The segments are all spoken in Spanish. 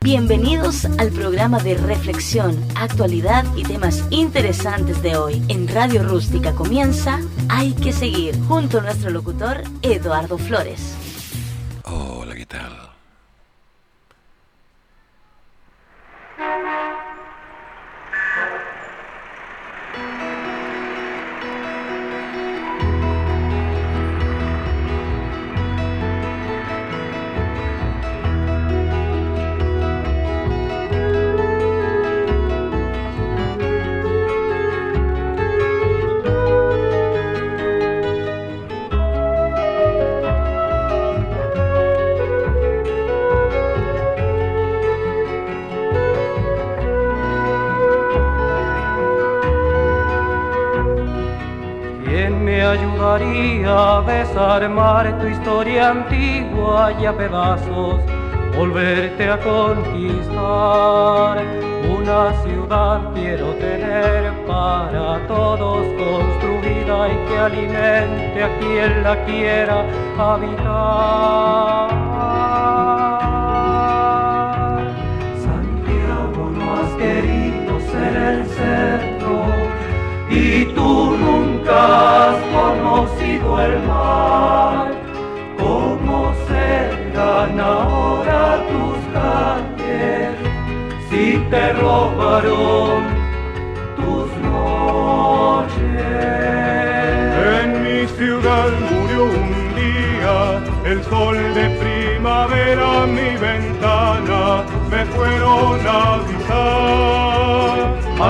Bienvenidos al programa de reflexión, actualidad y temas interesantes de hoy. En Radio Rústica comienza Hay que seguir, junto a nuestro locutor Eduardo Flores. Y pedazos volverte a conquistar? Una ciudad quiero tener para todos construida y que alimente a quien la quiera habitar. Santiago no has querido ser el centro y tú nunca has conocido el mar. Te robaron tus noches? En mi ciudad murió un día el sol de primavera, mi ventana me fueron a avisar.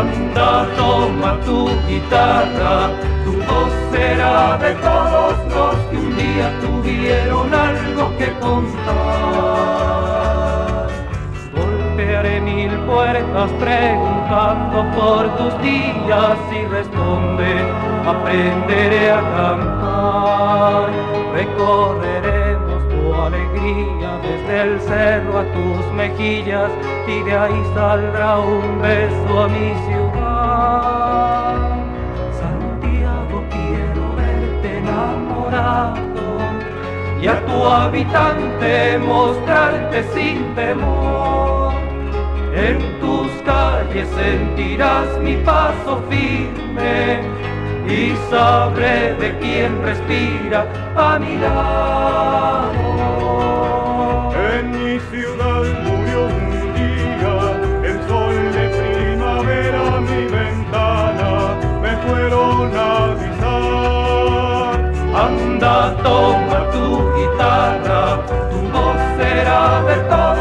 Anda, toma tu guitarra, tu voz será de todos los que un día tuvieron algo que contar. Puertas preguntando por tus días y responde, aprenderé a cantar. Recorreremos tu alegría desde el cerro a tus mejillas y de ahí saldrá un beso a mi ciudad. Santiago, quiero verte enamorado y a tu habitante mostrarte sin temor. Calles sentirás mi paso firme y sabré de quién respira a mi lado. En mi ciudad murió un día el sol de primavera, mi ventana me fueron a avisar. Anda, toma tu guitarra, tu voz será de todos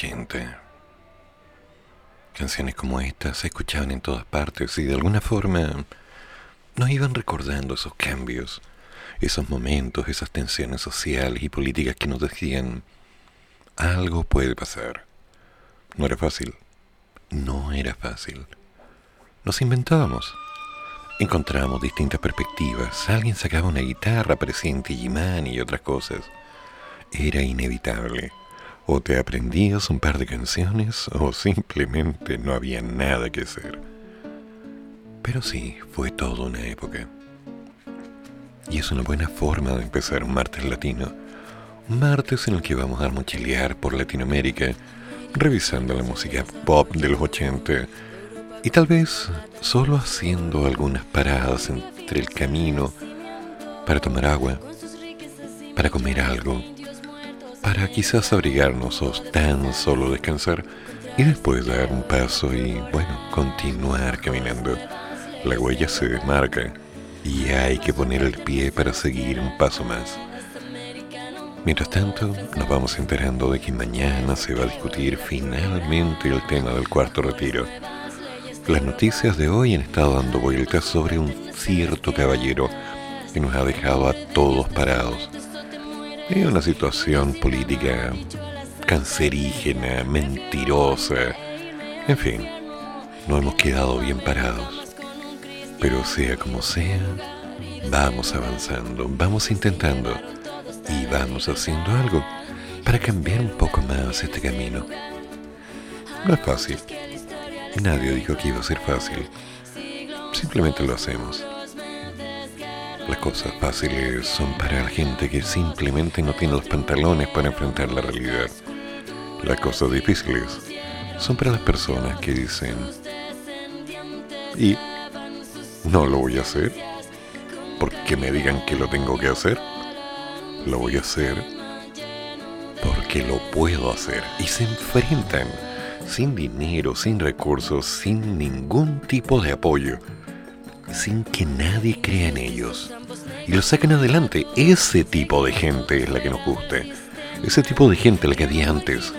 80. Canciones como estas se escuchaban en todas partes y de alguna forma nos iban recordando esos cambios, esos momentos, esas tensiones sociales y políticas que nos decían algo puede pasar. No era fácil. No era fácil. Nos inventábamos. Encontrábamos distintas perspectivas. Alguien sacaba una guitarra, presente y y otras cosas. Era inevitable. O te aprendías un par de canciones o simplemente no había nada que hacer. Pero sí, fue toda una época. Y es una buena forma de empezar un martes latino. Un martes en el que vamos a mochilear por Latinoamérica, revisando la música pop de los 80 y tal vez solo haciendo algunas paradas entre el camino para tomar agua, para comer algo para quizás abrigarnos o tan solo descansar y después dar un paso y, bueno, continuar caminando. La huella se desmarca y hay que poner el pie para seguir un paso más. Mientras tanto, nos vamos enterando de que mañana se va a discutir finalmente el tema del cuarto retiro. Las noticias de hoy han estado dando vueltas sobre un cierto caballero que nos ha dejado a todos parados es una situación política cancerígena, mentirosa. En fin, no hemos quedado bien parados. Pero sea como sea, vamos avanzando, vamos intentando y vamos haciendo algo para cambiar un poco más este camino. No es fácil. Nadie dijo que iba a ser fácil. Simplemente lo hacemos. Las cosas fáciles son para la gente que simplemente no tiene los pantalones para enfrentar la realidad. Las cosas difíciles son para las personas que dicen, y no lo voy a hacer porque me digan que lo tengo que hacer. Lo voy a hacer porque lo puedo hacer. Y se enfrentan sin dinero, sin recursos, sin ningún tipo de apoyo sin que nadie crea en ellos. Y lo sacan adelante. Ese tipo de gente es la que nos gusta. Ese tipo de gente la que había antes.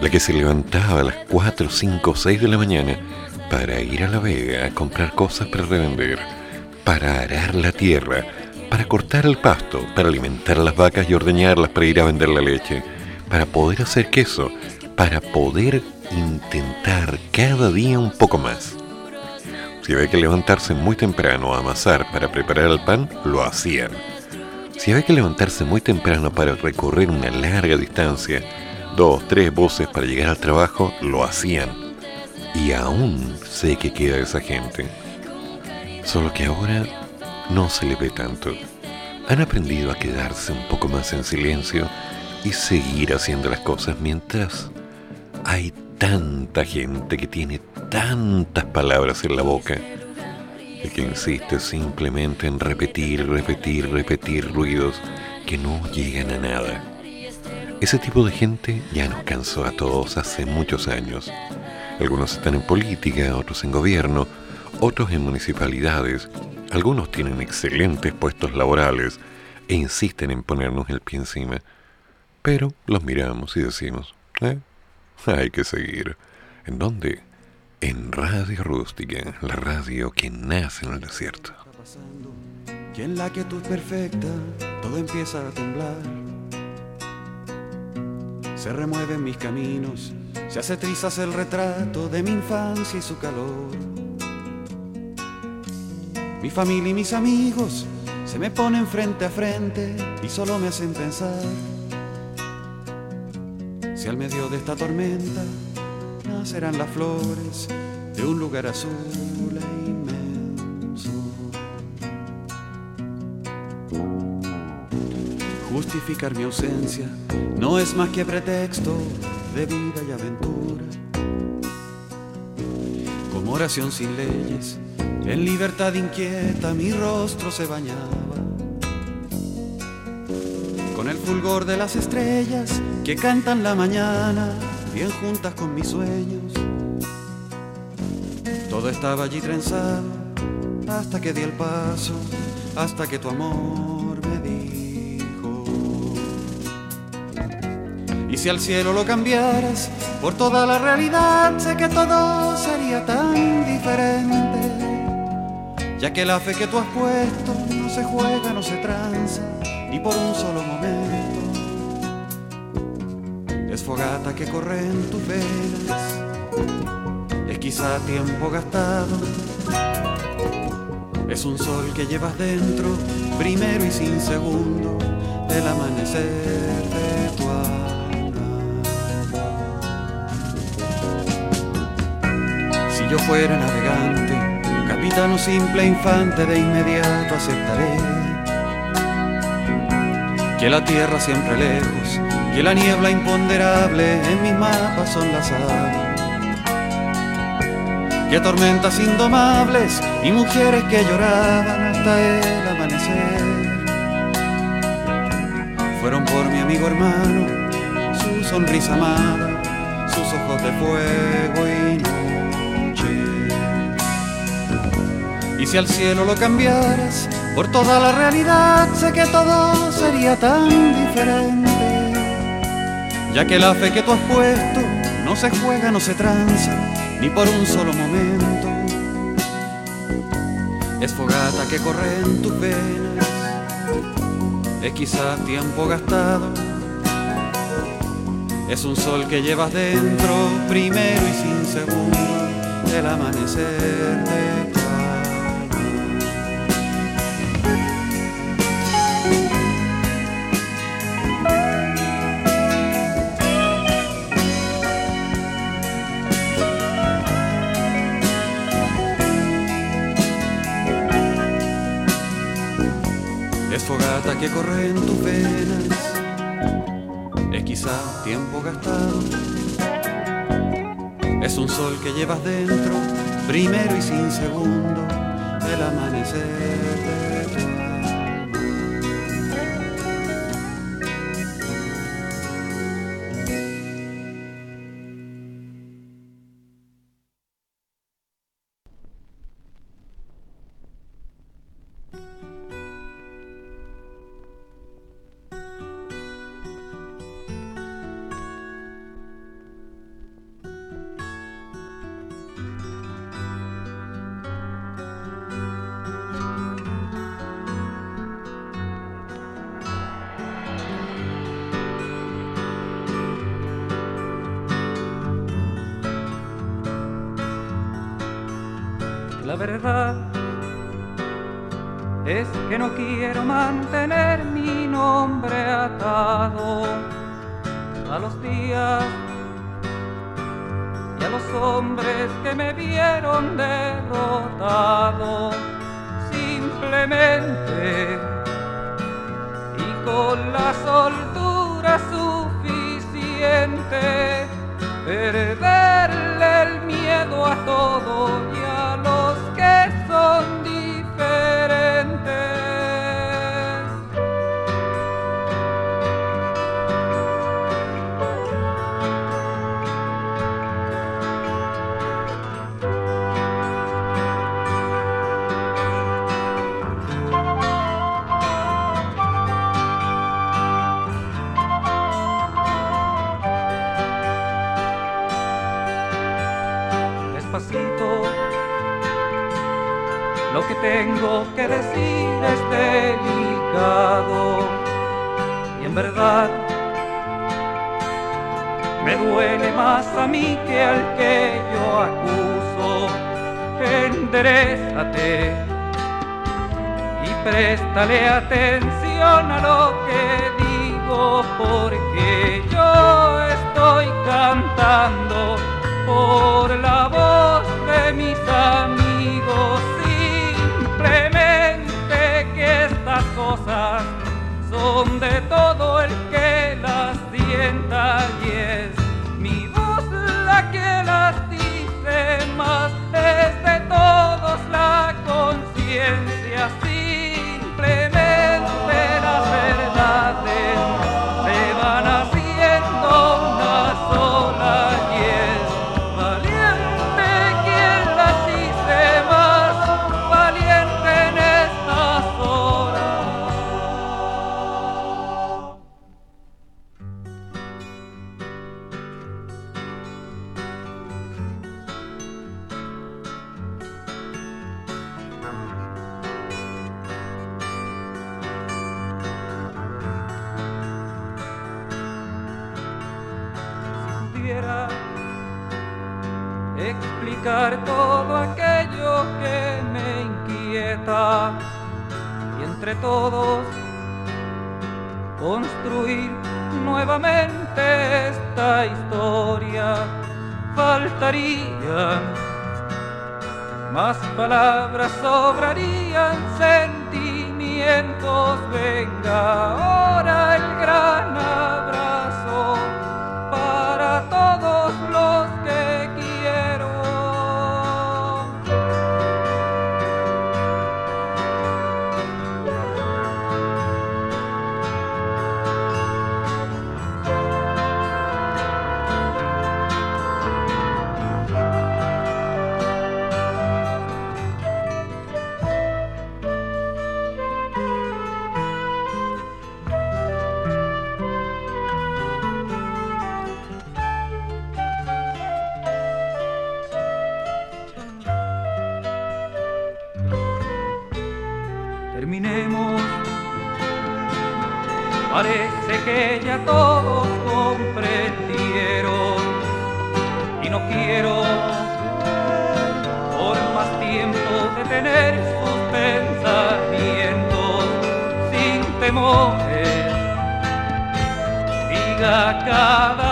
La que se levantaba a las 4, 5, 6 de la mañana para ir a la vega a comprar cosas para revender, para arar la tierra, para cortar el pasto, para alimentar las vacas y ordeñarlas para ir a vender la leche, para poder hacer queso, para poder intentar cada día un poco más. Si había que levantarse muy temprano a amasar para preparar el pan, lo hacían. Si había que levantarse muy temprano para recorrer una larga distancia, dos, tres voces para llegar al trabajo, lo hacían. Y aún sé que queda esa gente. Solo que ahora no se le ve tanto. Han aprendido a quedarse un poco más en silencio y seguir haciendo las cosas mientras hay tanta gente que tiene tantas palabras en la boca y que insiste simplemente en repetir, repetir, repetir ruidos que no llegan a nada. Ese tipo de gente ya nos cansó a todos hace muchos años. Algunos están en política, otros en gobierno, otros en municipalidades, algunos tienen excelentes puestos laborales e insisten en ponernos el pie encima. Pero los miramos y decimos, ¿eh? Hay que seguir. ¿En dónde? En Radio Rústica, la radio que nace en el desierto. Y en la quietud perfecta todo empieza a temblar. Se remueven mis caminos, se hace trizas el retrato de mi infancia y su calor. Mi familia y mis amigos se me ponen frente a frente y solo me hacen pensar si al medio de esta tormenta nacerán las flores de un lugar azul e inmenso. Justificar mi ausencia no es más que pretexto de vida y aventura. Como oración sin leyes, en libertad inquieta mi rostro se bañaba con el fulgor de las estrellas que cantan la mañana, bien juntas con mis sueños. Todo estaba allí trenzado hasta que di el paso, hasta que tu amor me dijo. Y si al cielo lo cambiaras por toda la realidad, sé que todo sería tan diferente. Ya que la fe que tú has puesto no se juega, no se tranza, ni por un solo momento. Fogata que corre en tus venas, es quizá tiempo gastado. Es un sol que llevas dentro, primero y sin segundo, el amanecer de tu Si yo fuera navegante, capitano simple infante, de inmediato aceptaré que la tierra siempre lejos, que la niebla imponderable en mis mapas son las aves que tormentas indomables y mujeres que lloraban hasta el amanecer. Fueron por mi amigo hermano, su sonrisa amada, sus ojos de fuego y noche. Y si al cielo lo cambiaras por toda la realidad, sé que todo sería tan diferente. Ya que la fe que tú has puesto no se juega, no se tranza ni por un solo momento. Es fogata que corre en tus venas, es quizá tiempo gastado. Es un sol que llevas dentro, primero y sin segundo, el amanecer de tiempo gastado. Es un sol que llevas dentro, primero y sin segundo, el amanecer. Que ya todos comprendieron y no quiero por más tiempo detener sus pensamientos sin temores. Diga cada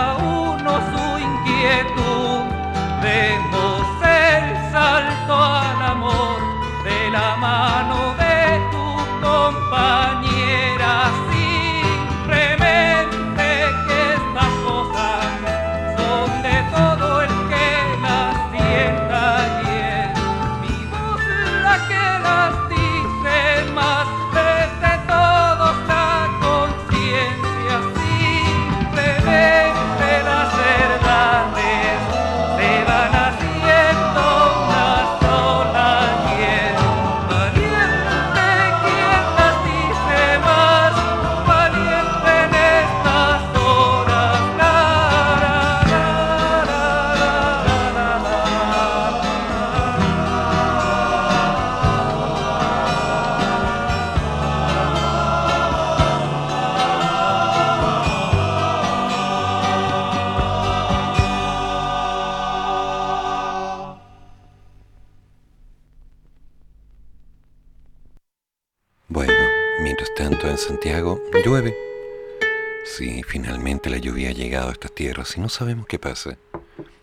la lluvia ha llegado a estas tierras y no sabemos qué pasa.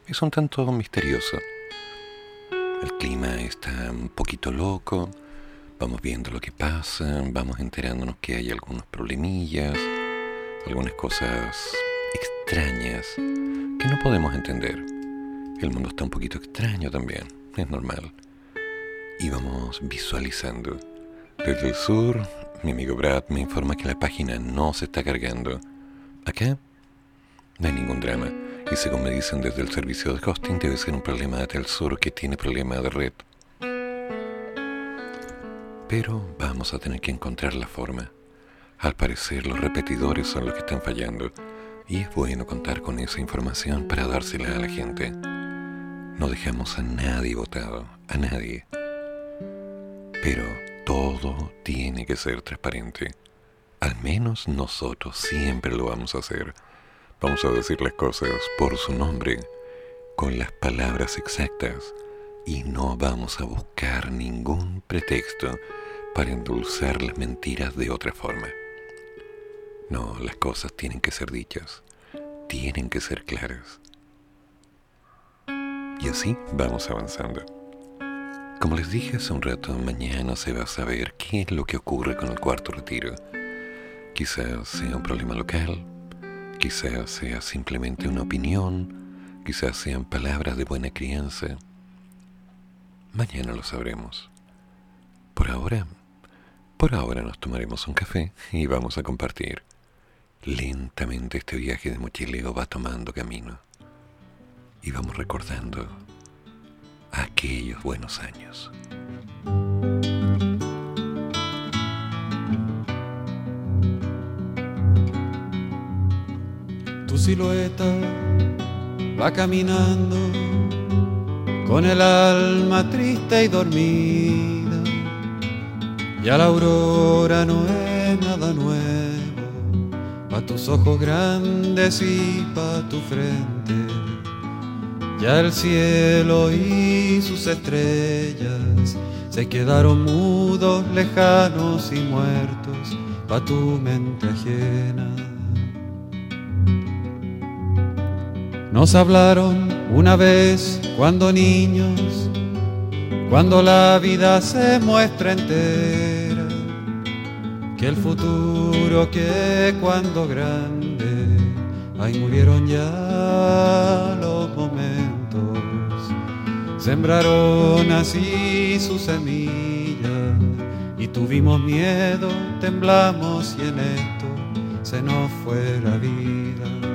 Es un tanto misterioso. El clima está un poquito loco. Vamos viendo lo que pasa, vamos enterándonos que hay algunos problemillas, algunas cosas extrañas que no podemos entender. El mundo está un poquito extraño también, es normal. Y vamos visualizando. Desde el sur, mi amigo Brad me informa que la página no se está cargando. Acá no hay ningún drama. Y según me dicen desde el servicio de hosting, debe ser un problema de Telsur que tiene problema de red. Pero vamos a tener que encontrar la forma. Al parecer los repetidores son los que están fallando. Y es bueno contar con esa información para dársela a la gente. No dejamos a nadie votado, a nadie. Pero todo tiene que ser transparente. Al menos nosotros siempre lo vamos a hacer. Vamos a decir las cosas por su nombre, con las palabras exactas, y no vamos a buscar ningún pretexto para endulzar las mentiras de otra forma. No, las cosas tienen que ser dichas, tienen que ser claras. Y así vamos avanzando. Como les dije hace un rato, mañana se va a saber qué es lo que ocurre con el cuarto retiro. Quizás sea un problema local, quizás sea simplemente una opinión, quizás sean palabras de buena crianza. Mañana lo sabremos. Por ahora, por ahora nos tomaremos un café y vamos a compartir. Lentamente este viaje de mochileo va tomando camino y vamos recordando aquellos buenos años. Tu silueta va caminando con el alma triste y dormida. Ya la aurora no es nada nuevo, pa' tus ojos grandes y pa' tu frente. Ya el cielo y sus estrellas se quedaron mudos, lejanos y muertos pa' tu mente ajena. Nos hablaron una vez cuando niños, cuando la vida se muestra entera, que el futuro que cuando grande, ahí murieron ya los momentos, sembraron así su semilla y tuvimos miedo, temblamos y en esto se nos fue la vida.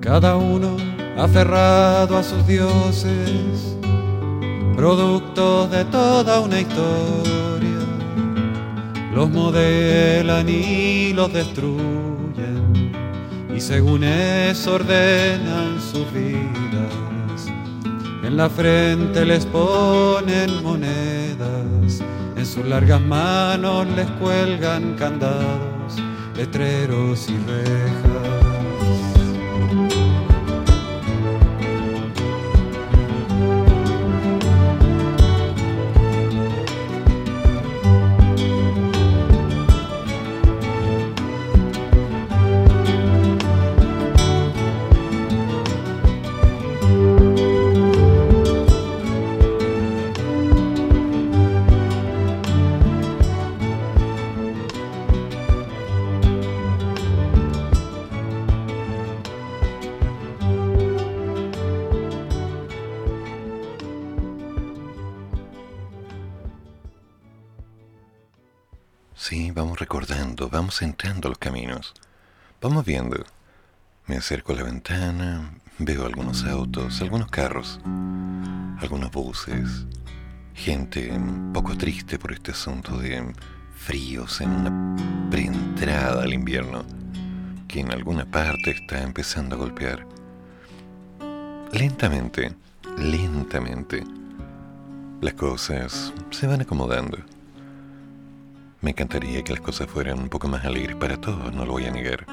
Cada uno aferrado a sus dioses, productos de toda una historia, los modelan y los destruyen, y según eso ordenan sus vidas. En la frente les ponen monedas, en sus largas manos les cuelgan candados, letreros y rejas. Los caminos. Vamos viendo. Me acerco a la ventana, veo algunos autos, algunos carros, algunos buses, gente un poco triste por este asunto de fríos en una preentrada al invierno que en alguna parte está empezando a golpear. Lentamente, lentamente, las cosas se van acomodando. Me encantaría que las cosas fueran un poco más alegres para todos, no lo voy a negar.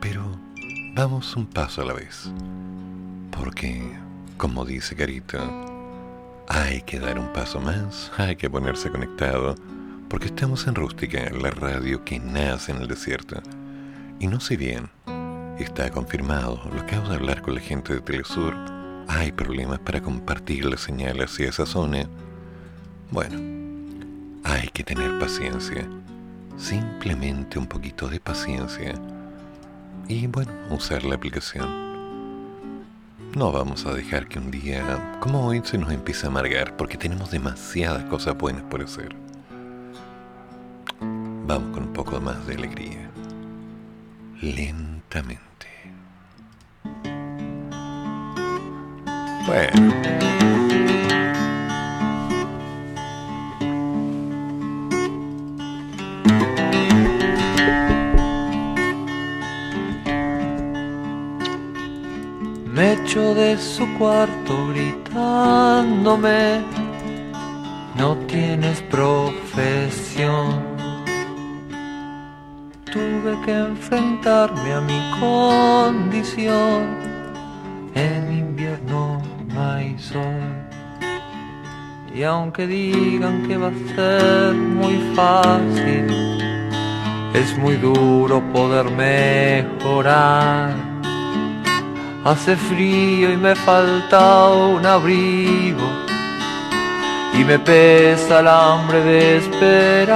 Pero vamos un paso a la vez. Porque, como dice Carito, hay que dar un paso más, hay que ponerse conectado, porque estamos en Rústica, la radio que nace en el desierto. Y no sé bien, está confirmado, lo acabo de hablar con la gente de Telesur, hay problemas para compartir la señal hacia esa zona. Bueno, hay que tener paciencia, simplemente un poquito de paciencia y bueno, usar la aplicación. No vamos a dejar que un día como hoy se nos empiece a amargar porque tenemos demasiadas cosas buenas por hacer. Vamos con un poco más de alegría. Lentamente. Bueno. De su cuarto gritándome, no tienes profesión. Tuve que enfrentarme a mi condición, en invierno no hay sol. Y aunque digan que va a ser muy fácil, es muy duro poder mejorar Hace frío y me falta un abrigo y me pesa el hambre de esperar.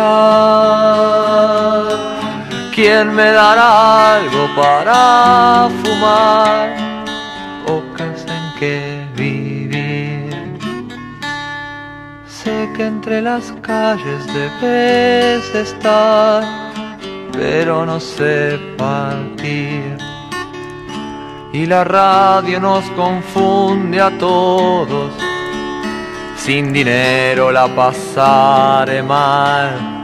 ¿Quién me dará algo para fumar o casa en que vivir? sé que entre las calles debes estar, pero no sé partir. Y la radio nos confunde a todos, sin dinero la pasaré mal.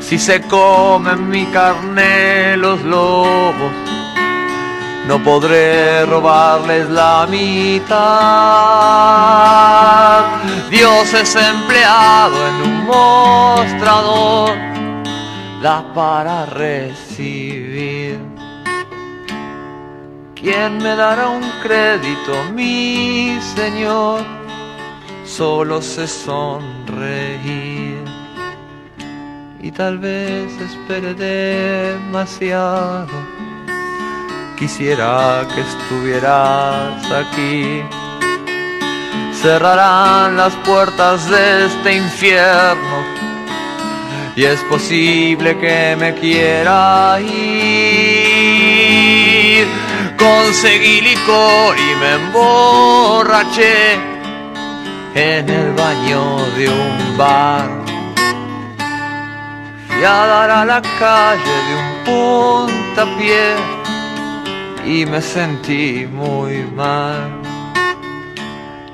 Si se comen mi carne los lobos, no podré robarles la mitad. Dios es empleado en un mostrador, da para recibir. ¿Quién me dará un crédito, mi Señor? Solo sé sonreír. Y tal vez espere demasiado quisiera que estuvieras aquí. Cerrarán las puertas de este infierno y es posible que me quiera ir. Conseguí licor y me emborraché en el baño de un bar. Fui a dar a la calle de un puntapié y me sentí muy mal.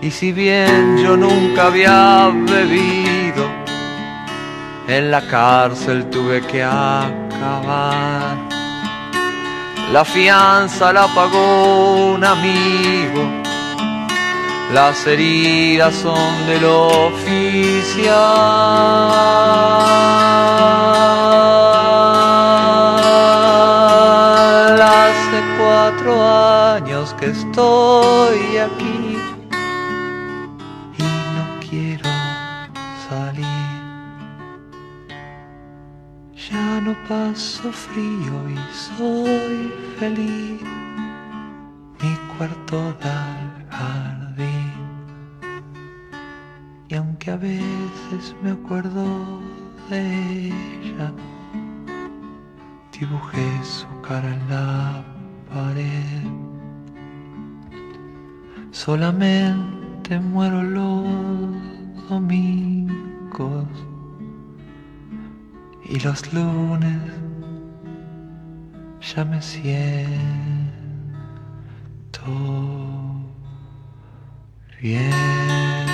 Y si bien yo nunca había bebido, en la cárcel tuve que acabar. La fianza la pagó un amigo, las heridas son del oficial. Hace cuatro años que estoy aquí y no quiero salir. Ya no paso frío y soy feliz. Mi cuarto da al jardín. Y aunque a veces me acuerdo de ella, dibujé su cara en la pared. Solamente muero los domingos y los lunes ya me siento bien.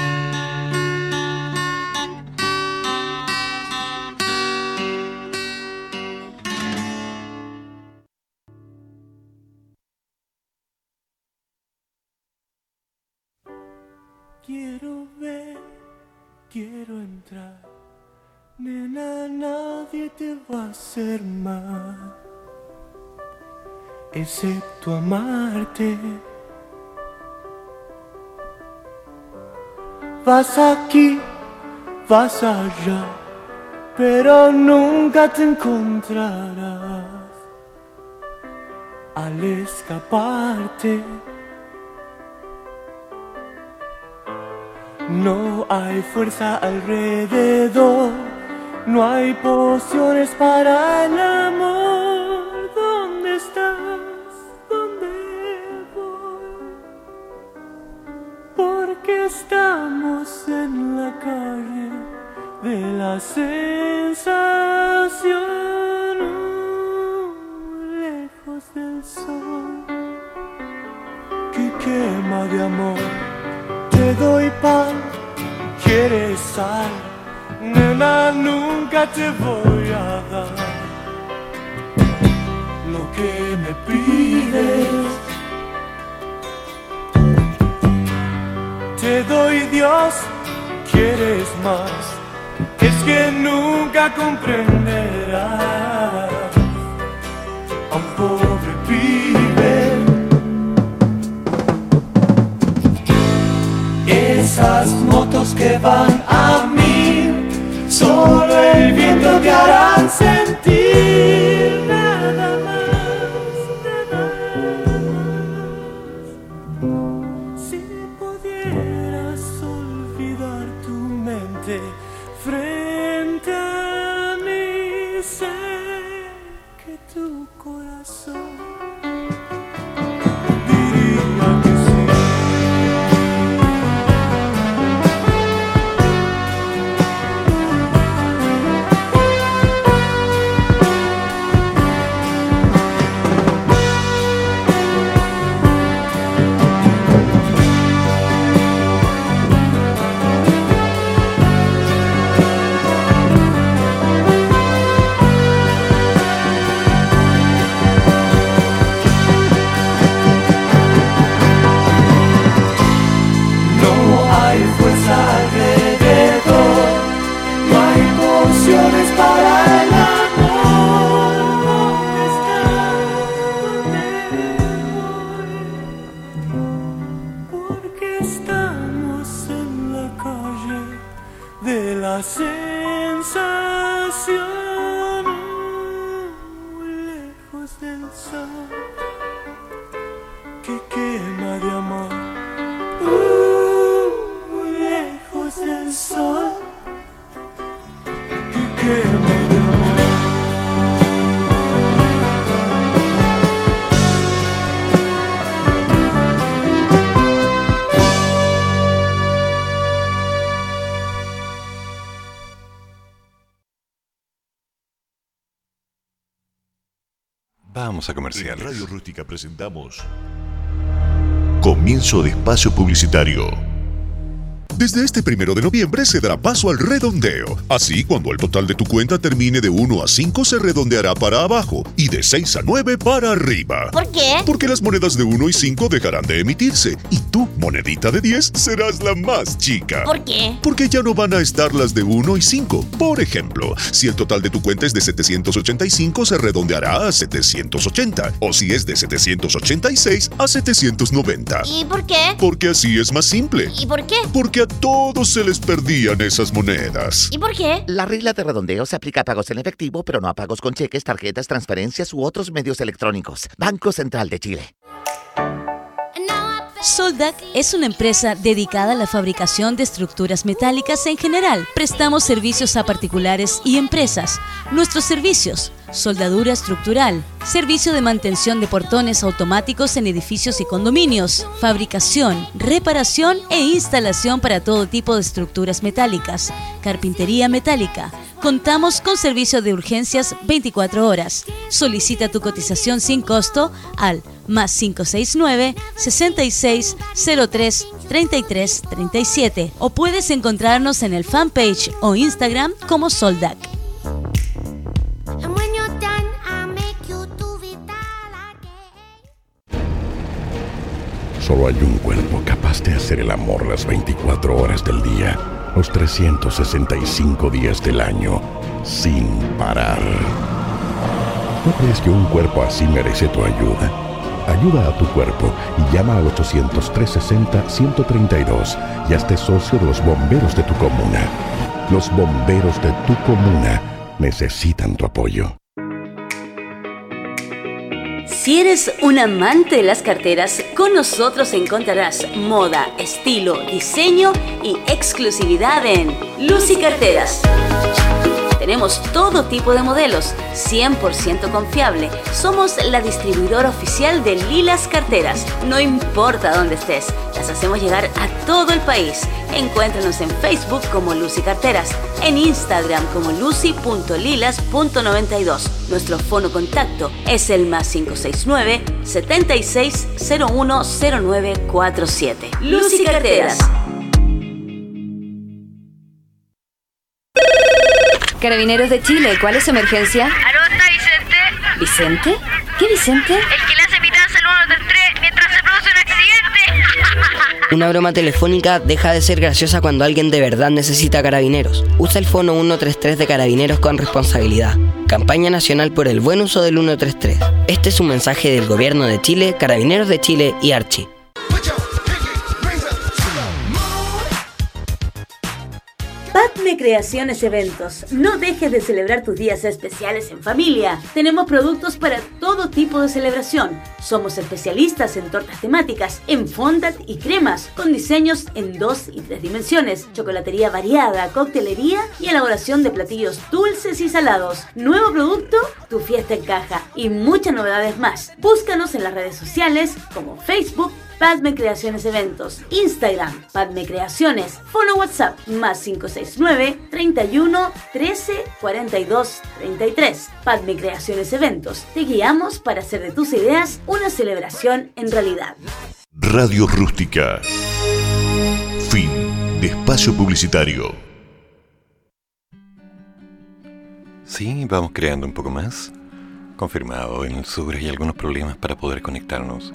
Quiero ver, quiero entrar. Nena, nadie te va a hacer mal, excepto amarte. Vas aquí, vas allá, pero nunca te encontrarás al escaparte. No hay fuerza alrededor, no hay pociones para el amor. Nunca Vamos a En comerciales. Radio Rústica presentamos Comienzo de espacio publicitario. Desde este primero de noviembre se dará paso al redondeo. Así, cuando el total de tu cuenta termine de 1 a 5, se redondeará para abajo y de 6 a 9 para arriba. ¿Por qué? Porque las monedas de 1 y 5 dejarán de emitirse y tu monedita de 10 serás la más chica. ¿Por qué? Porque ya no van a estar las de 1 y 5. Por ejemplo, si el total de tu cuenta es de 785, se redondeará a 780. O si es de 786, a 790. ¿Y por qué? Porque así es más simple. ¿Y por qué? Porque a todos se les perdían esas monedas. ¿Y por qué? La regla de redondeo se aplica a pagos en efectivo, pero no a pagos con cheques, tarjetas, transferencias u otros medios electrónicos. Banco Central de Chile. Soldac es una empresa dedicada a la fabricación de estructuras metálicas en general. Prestamos servicios a particulares y empresas. Nuestros servicios, soldadura estructural, servicio de mantención de portones automáticos en edificios y condominios, fabricación, reparación e instalación para todo tipo de estructuras metálicas, carpintería metálica. Contamos con servicio de urgencias 24 horas. Solicita tu cotización sin costo al más 569 66 03 33 37 o puedes encontrarnos en el fanpage o Instagram como Soldac. Solo hay un cuerpo capaz de hacer el amor las 24 horas del día, los 365 días del año, sin parar. ¿No crees que un cuerpo así merece tu ayuda? Ayuda a tu cuerpo y llama al 800-360-132 y hazte socio de los bomberos de tu comuna. Los bomberos de tu comuna necesitan tu apoyo. Si eres un amante de las carteras, con nosotros encontrarás moda, estilo, diseño y exclusividad en Lucy Carteras. Tenemos todo tipo de modelos, 100% confiable. Somos la distribuidora oficial de Lilas Carteras. No importa dónde estés, las hacemos llegar a todo el país. Encuéntranos en Facebook como Lucy Carteras, en Instagram como lucy.lilas.92. Nuestro fono contacto es el más 569 76010947. Lucy Carteras. Carabineros de Chile, ¿cuál es su emergencia? ¿Aló, está Vicente? ¿Vicente? ¿Qué Vicente? El que le hace pitanza al 123 mientras se produce un accidente. Una broma telefónica deja de ser graciosa cuando alguien de verdad necesita carabineros. Usa el fono 133 de carabineros con responsabilidad. Campaña Nacional por el Buen Uso del 133. Este es un mensaje del Gobierno de Chile, Carabineros de Chile y Archie. Creaciones Eventos. No dejes de celebrar tus días especiales en familia. Tenemos productos para todo tipo de celebración. Somos especialistas en tortas temáticas, en fondant y cremas, con diseños en dos y tres dimensiones, chocolatería variada, coctelería y elaboración de platillos dulces y salados. Nuevo producto, tu fiesta en caja y muchas novedades más. Búscanos en las redes sociales como Facebook, Padme Creaciones Eventos, Instagram, Padme Creaciones, Follow WhatsApp, más 569 31 13 42 33. Padme Creaciones Eventos, te guiamos para hacer de tus ideas una celebración en realidad. Radio Rústica. Fin de espacio publicitario. Sí, vamos creando un poco más. Confirmado, en el sur hay algunos problemas para poder conectarnos.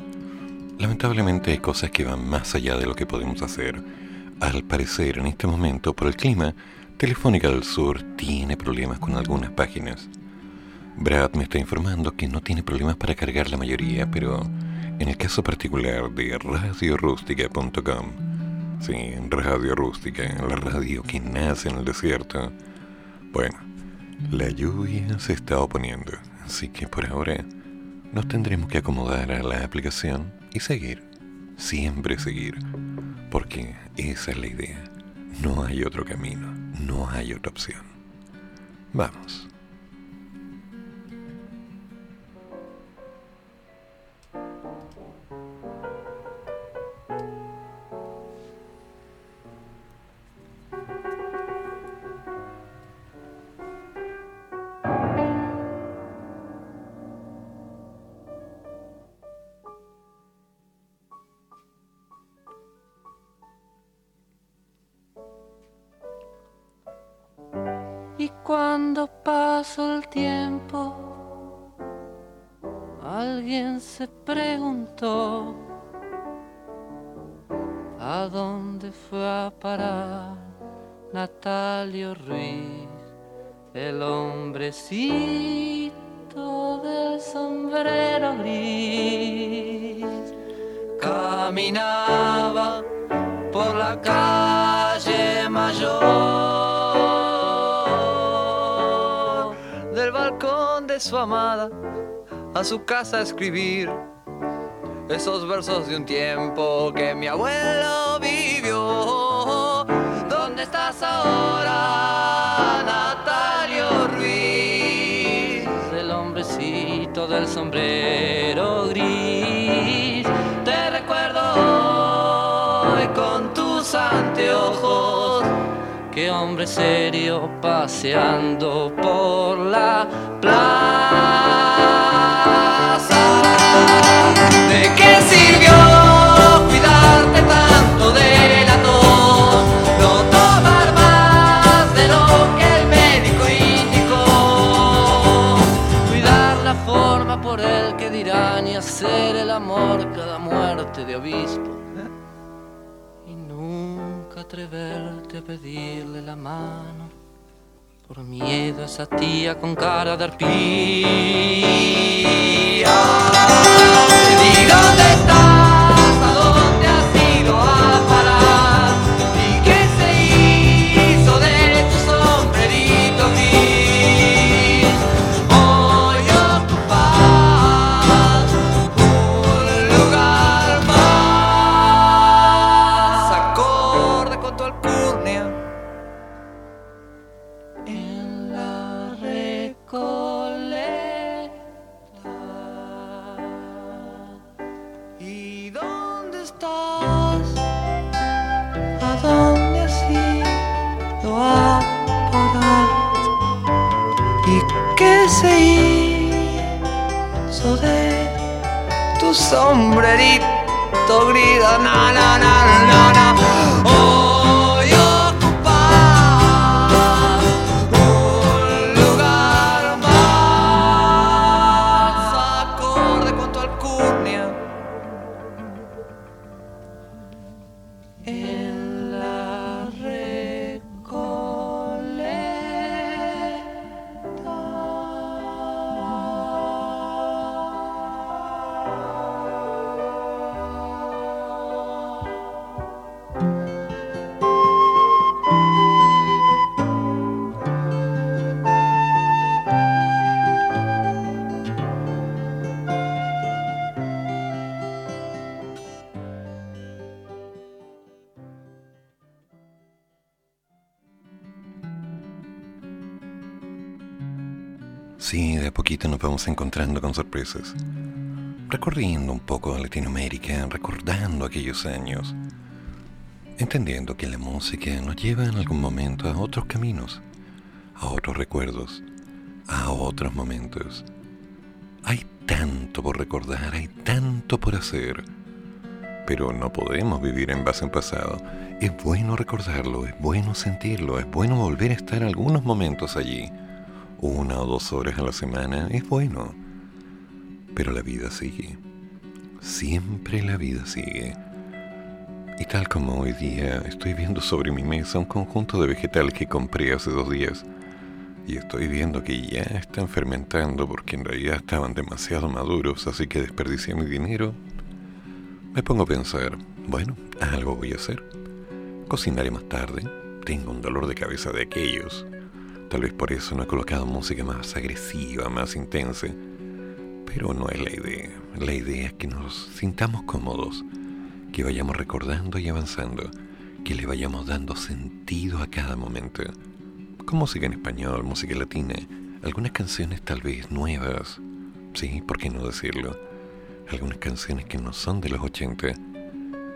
Lamentablemente hay cosas que van más allá de lo que podemos hacer al parecer en este momento por el clima, Telefónica del Sur tiene problemas con algunas páginas. Brad me está informando que no tiene problemas para cargar la mayoría, pero en el caso particular de radiorústica.com, sí, Radio Rústica, la radio que nace en el desierto, bueno, la lluvia se está oponiendo, así que por ahora nos tendremos que acomodar a la aplicación y seguir, siempre seguir, porque esa es la idea. No hay otro camino, no hay otra opción. Vamos. Cuando pasó el tiempo, alguien se preguntó a dónde fue a parar Natalio Ruiz, el hombrecito del sombrero gris. Caminaba por la calle su amada a su casa a escribir esos versos de un tiempo que mi abuelo vivió. ¿Dónde estás ahora, Natalio Ruiz? El hombrecito del sombrero gris. Te recuerdo hoy con tus anteojos. Qué hombre serio paseando por la ¿De qué sirvió cuidarte tanto de la tos? No tomar más de lo que el médico indicó. Cuidar la forma por el que dirán y hacer el amor cada muerte de obispo. Y nunca atreverte a pedirle la mano. Por miedo a esa tía con cara de arpía. ¿Y dónde estás? Sombrerito gris? No, no, no, no, no. Vamos encontrando con sorpresas. Recorriendo un poco Latinoamérica, recordando aquellos años. Entendiendo que la música nos lleva en algún momento a otros caminos, a otros recuerdos, a otros momentos. Hay tanto por recordar, hay tanto por hacer. Pero no podemos vivir en base a un pasado. Es bueno recordarlo, es bueno sentirlo, es bueno volver a estar algunos momentos allí. Una o dos horas a la semana es bueno. Pero la vida sigue. Siempre la vida sigue. Y tal como hoy día estoy viendo sobre mi mesa un conjunto de vegetales que compré hace dos días y estoy viendo que ya están fermentando porque en realidad estaban demasiado maduros, así que desperdicié mi dinero, me pongo a pensar, bueno, algo voy a hacer. Cocinaré más tarde, tengo un dolor de cabeza de aquellos. Tal vez por eso no he colocado música más agresiva, más intensa. Pero no es la idea. La idea es que nos sintamos cómodos, que vayamos recordando y avanzando, que le vayamos dando sentido a cada momento. Con música en español, música latina, algunas canciones tal vez nuevas, sí, ¿por qué no decirlo? Algunas canciones que no son de los 80,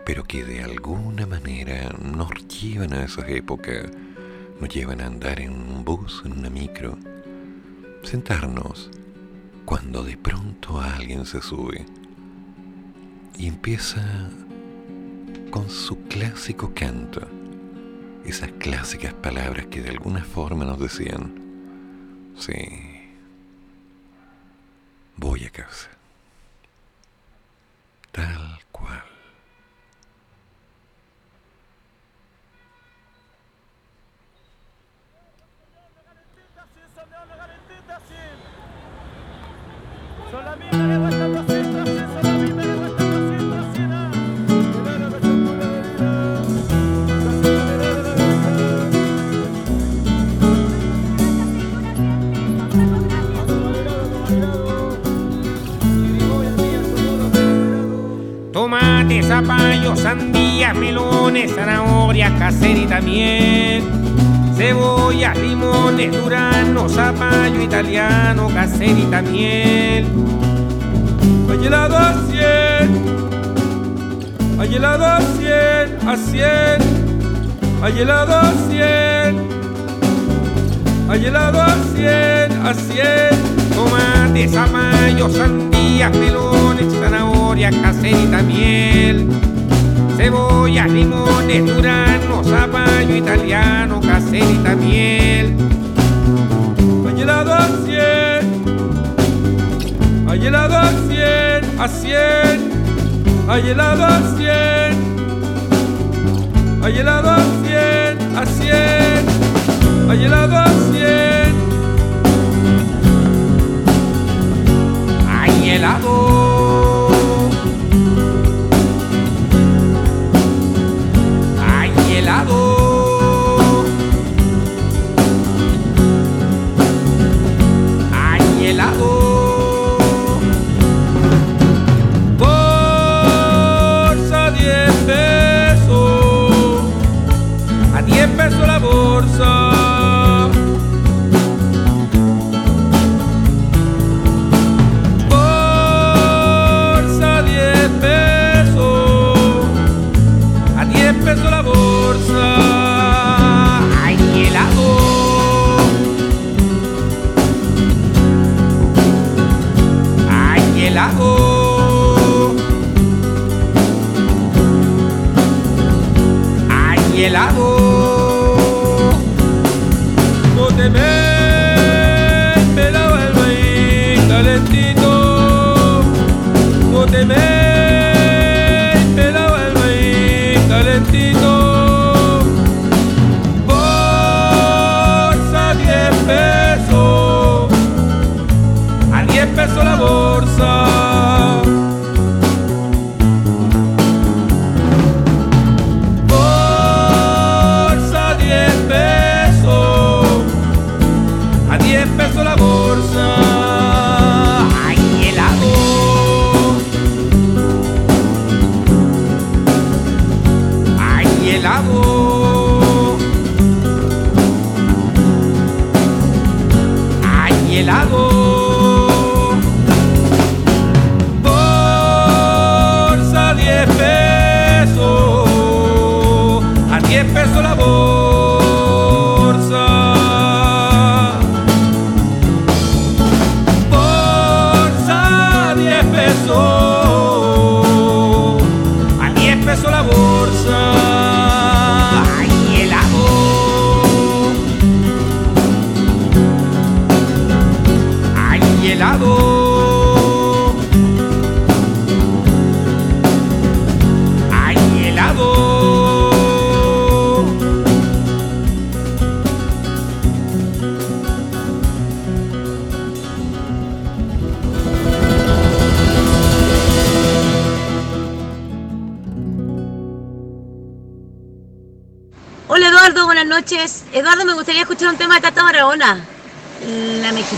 pero que de alguna manera nos llevan a esas épocas, nos llevan a andar en un bus, en una micro, sentarnos, cuando de pronto alguien se sube y empieza con su clásico canto, esas clásicas palabras que de alguna forma nos decían, sí, voy a casa, tal cual. Tomate, zapallo, sandías, melones, zanahorias, caserita, miel. Cebollas, limones, durano, zapallo italiano, caserita, miel. Hay helado a 100, hay helado a 100, a 100, hay helado a 100, hay helado a 100, a 100. Tomate, zapallo, sandías, melones, zanahorias, caserita, miel. Cebollas, limones, durano, zapallo italiano, caserita, miel. Hay helado a 100, hay helado a 100, a 100, hay helado a 100, hay helado a 100, a 100, hay helado a 100. Hay helado. Hay helado.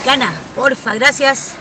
Mexicana. Porfa, gracias.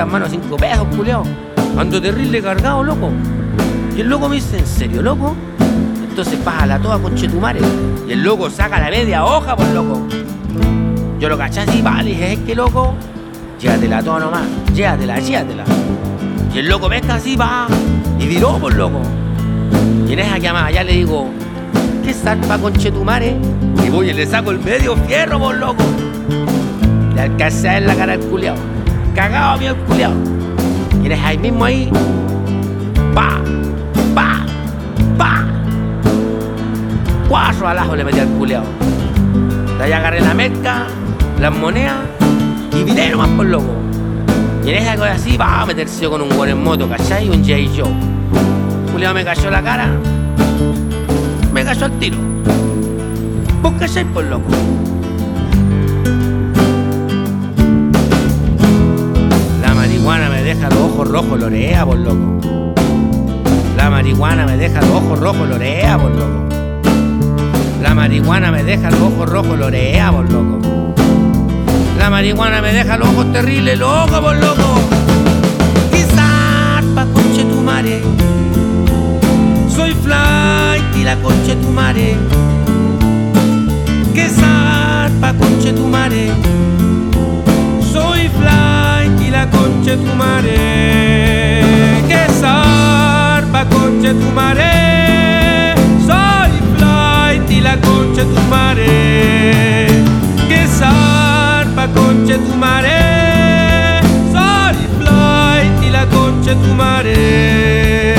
Puras manos cinco pesos, culiao. Ando terrible cargado, loco. Y el loco me dice, ¿en serio, loco? Entonces bájala toda con chetumare. Y el loco saca la media hoja, por loco. Yo lo caché así, vale, le dije, es que loco, llévatela toda nomás, llévatela, llévatela. Y el loco pesca así, va, y viró, por loco. Y en esa llamada allá le digo, ¿qué zarpa con chetumare? Y voy y le saco el medio fierro, por loco. Le alcancé a ver la cara al culiao. Cagado el culiao. Y eres ahí mismo ahí. Pa, pa, pa. Cuatro balazos le metí al culiao. De ahí agarré la merca, las monedas y viré nomás por loco. Y en esa cosa así, va a meterse con un buen en moto, ¿cachai? Un J. Joe. Culiao me cayó la cara. Me cayó al tiro. ¿Vos cachai por loco? La marihuana me deja los ojos rojos, lorea por loco. La marihuana me deja los ojos rojos, lorea por loco. La marihuana me deja los ojos terribles, loco por loco. Quizás pa' conche tu mare. Soy flight y la conche tu mare. Que zarpa conche tu mare. Soy flight la conche tu mare. Que zarpa conche tu mare. Soy flight y la conche tu mare. Que zarpa conche tu mare. Soy flight y la conche tu mare.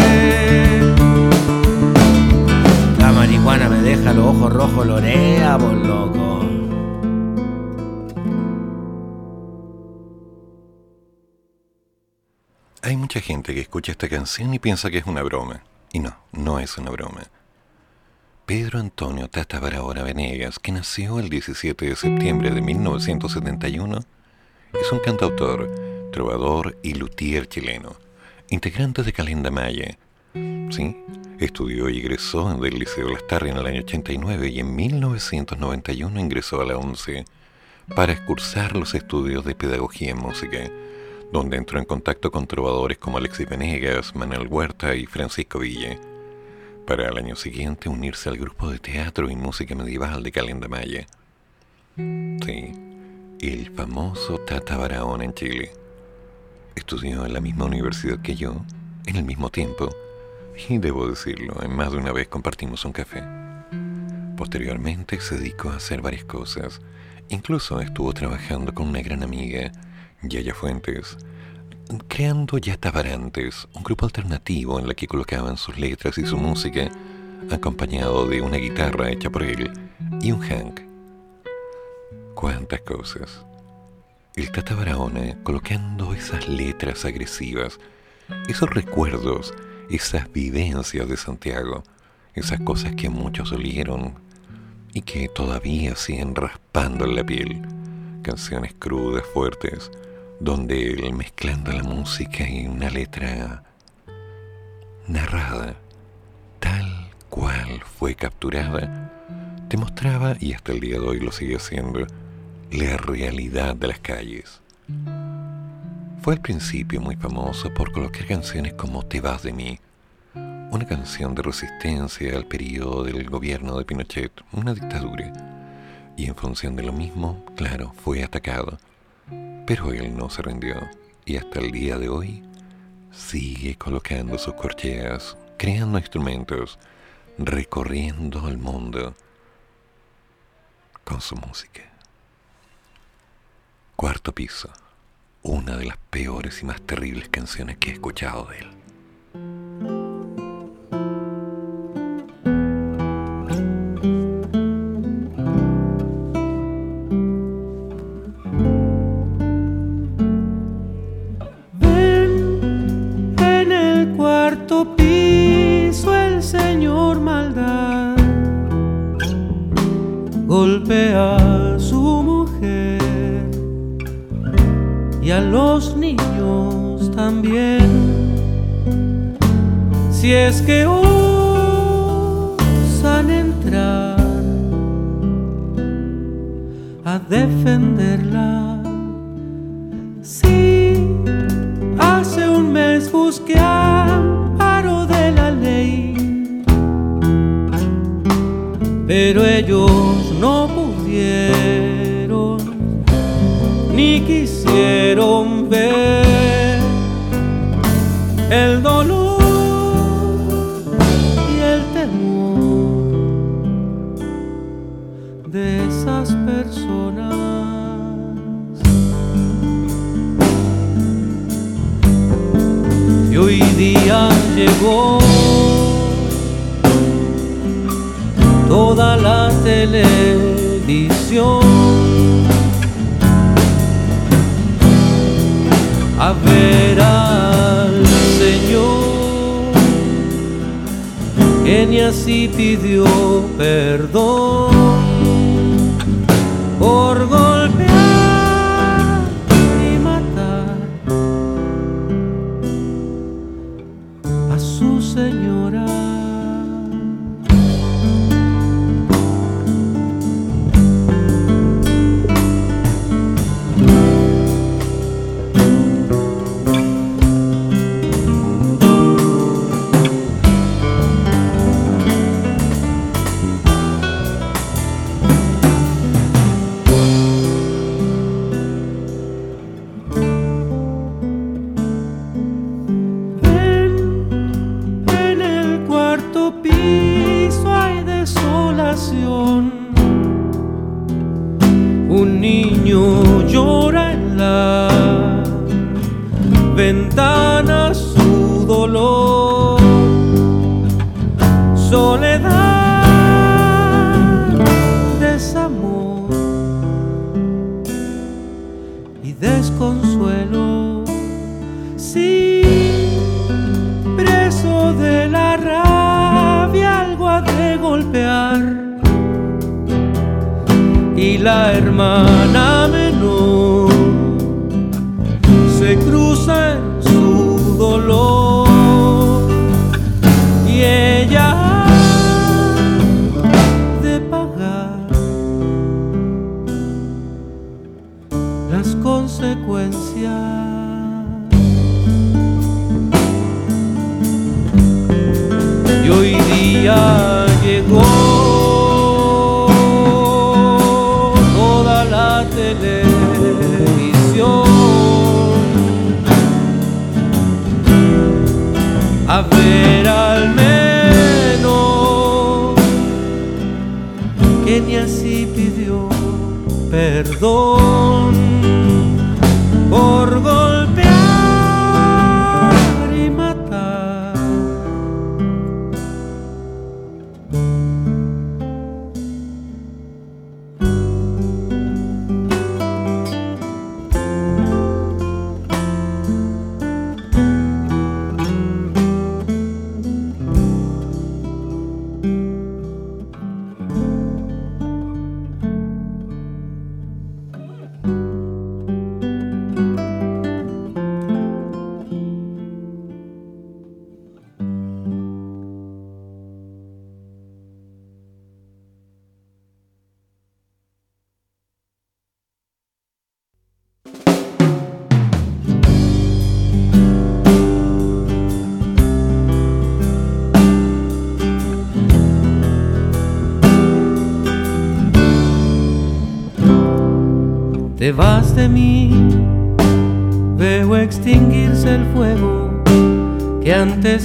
La marihuana me deja los ojos rojos, lorea por loco. Mucha gente que escucha esta canción y piensa que es una broma. Y no, no es una broma. Pedro Antonio Tata Barahona Venegas, que nació el 17 de septiembre de 1971, es un cantautor, trovador y luthier chileno, integrante de Calenda Maya. Sí, estudió y egresó del Liceo Lastarri en el año 89 y en 1991 ingresó a la ONCE para cursar los estudios de Pedagogía en Música, donde entró en contacto con trovadores como Alexis Venegas, Manuel Huerta y Francisco Villa, para al año siguiente unirse al grupo de teatro y música medieval de Calenda Maya. Sí, el famoso Tata Barahona en Chile. Estudió en la misma universidad que yo, en el mismo tiempo, y debo decirlo, en más de una vez compartimos un café. Posteriormente se dedicó a hacer varias cosas. Incluso estuvo trabajando con una gran amiga, Yaya Fuentes, creando Yatabarantes, un grupo alternativo en la que colocaban sus letras y su música, acompañado de una guitarra hecha por él y un Hank. Cuántas cosas. El Tata Barahona colocando esas letras agresivas, esos recuerdos esas vivencias de Santiago, esas cosas que muchos olieron y que todavía siguen raspando en la piel. Canciones crudas, fuertes, donde él mezclando la música y una letra narrada, tal cual fue capturada, te mostraba, y hasta el día de hoy lo sigue haciendo, la realidad de las calles. Fue al principio muy famoso por colocar canciones como Te vas de mí, una canción de resistencia al periodo del gobierno de Pinochet, una dictadura. Y en función de lo mismo, claro, fue atacado. Pero él no se rindió y hasta el día de hoy sigue colocando sus corcheas, creando instrumentos, recorriendo el mundo con su música. Cuarto piso, una de las peores y más terribles canciones que he escuchado de él. Golpea a su mujer y a los niños también. Si es que osan entrar a defenderla. Sí, hace un mes busqué amparo de la ley, pero así pidió perdón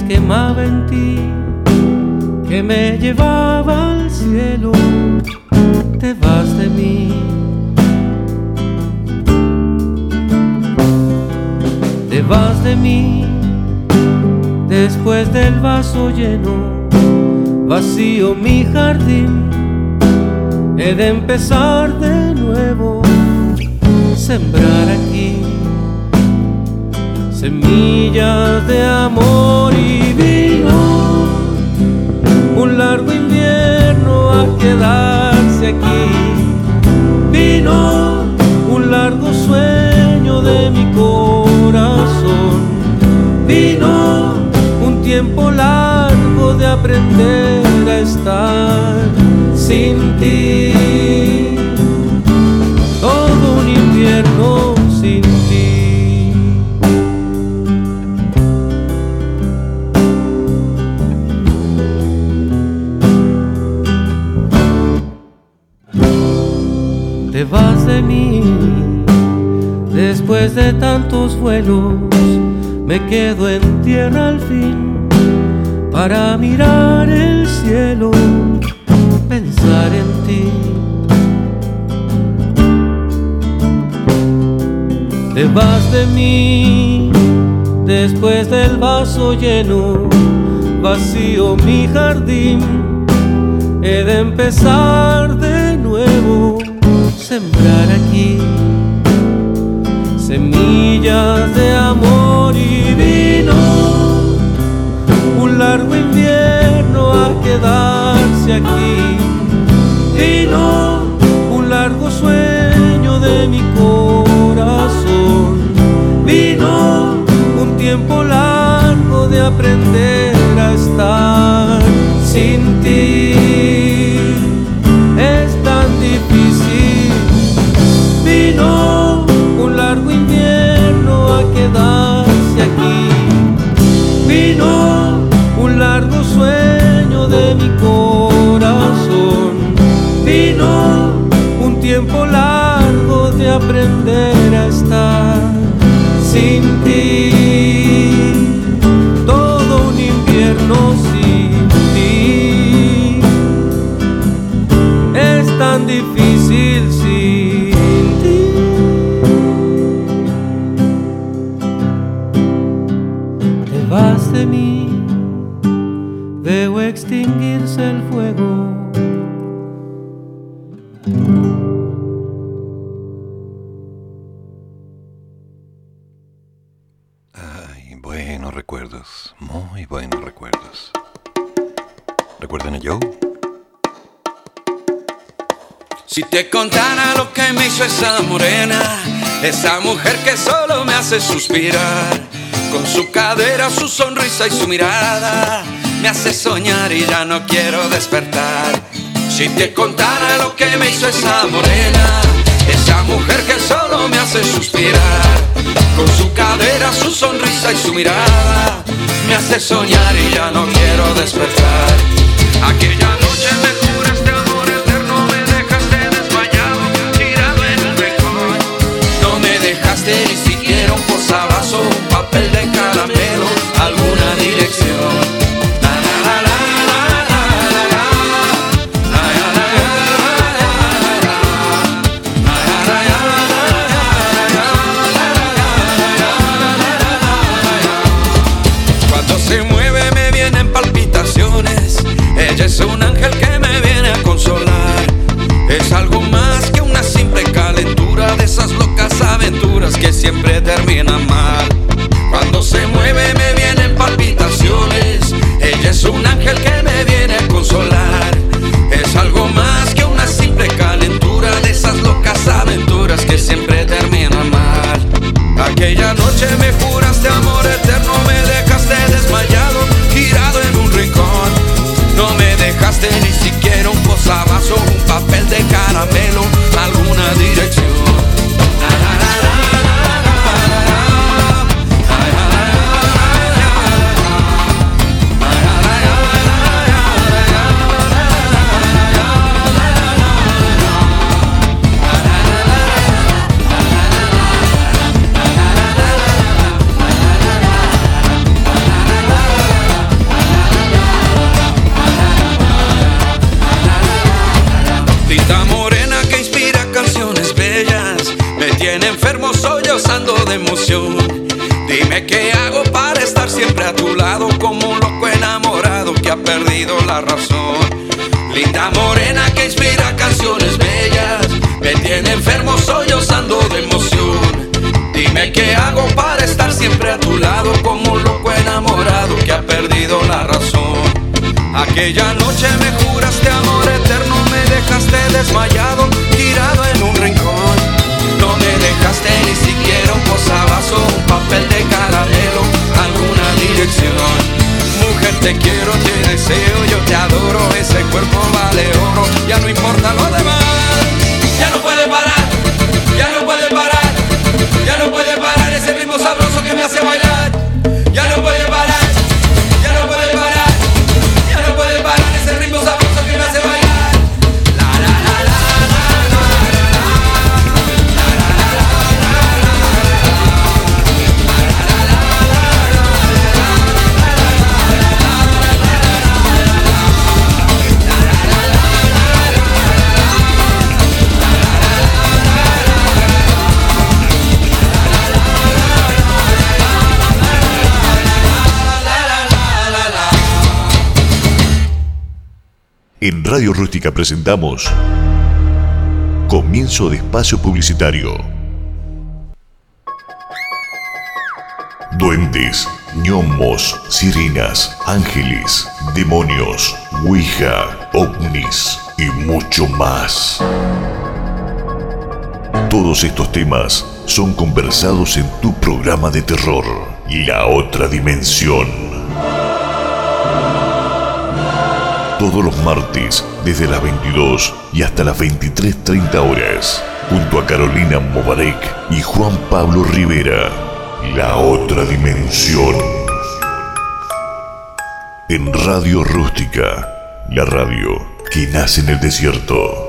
quemaba en ti, que me llevaba al cielo, te vas de mí. Te vas de mí después del vaso lleno, vacío mi jardín, he de empezar de nuevo, sembrar aquí semillas de amor y vino, un largo invierno a quedarse aquí, vino un largo sueño de mi corazón, vino un tiempo largo de aprender a estar sin ti, todo un invierno vas de mí. Después de tantos vuelos, me quedo en tierra al fin para mirar el cielo, pensar en ti. Te de mí después del vaso lleno, vacío mi jardín, he de empezar sembrar aquí semillas de amor y vino, un largo invierno a quedarse aquí, vino un largo sueño de mi corazón, vino un tiempo largo de aprender a estar sin ti. Vino un largo sueño de mi corazón. Vino un tiempo largo de aprender a estar sin ti. Muy buenos recuerdos. ¿Recuerdan a Joe? Si te contara lo que me hizo esa morena, esa mujer que solo me hace suspirar, con su cadera, su sonrisa y su mirada, me hace soñar y ya no quiero despertar. Si te contara lo que me hizo esa morena, esa mujer que solo me hace suspirar, con su cadera, su sonrisa y su mirada, me hace soñar y ya no quiero despertar. Aquella noche me juraste amor eterno, me dejaste desmayado, tirado en un rincón. No me dejaste ni siquiera un posavasos, un papel de caramelo, Radio Rústica presentamos Comienzo de Espacio Publicitario. Duendes, gnomos, sirenas, ángeles, demonios, ouija, ovnis y mucho más. Todos estos temas son conversados en tu programa de terror, La Otra Dimensión. Todos los martes, desde las 22 y hasta las 23.30 horas, junto a Carolina Mobarek y Juan Pablo Rivera, La Otra Dimensión. En Radio Rústica, la radio que nace en el desierto.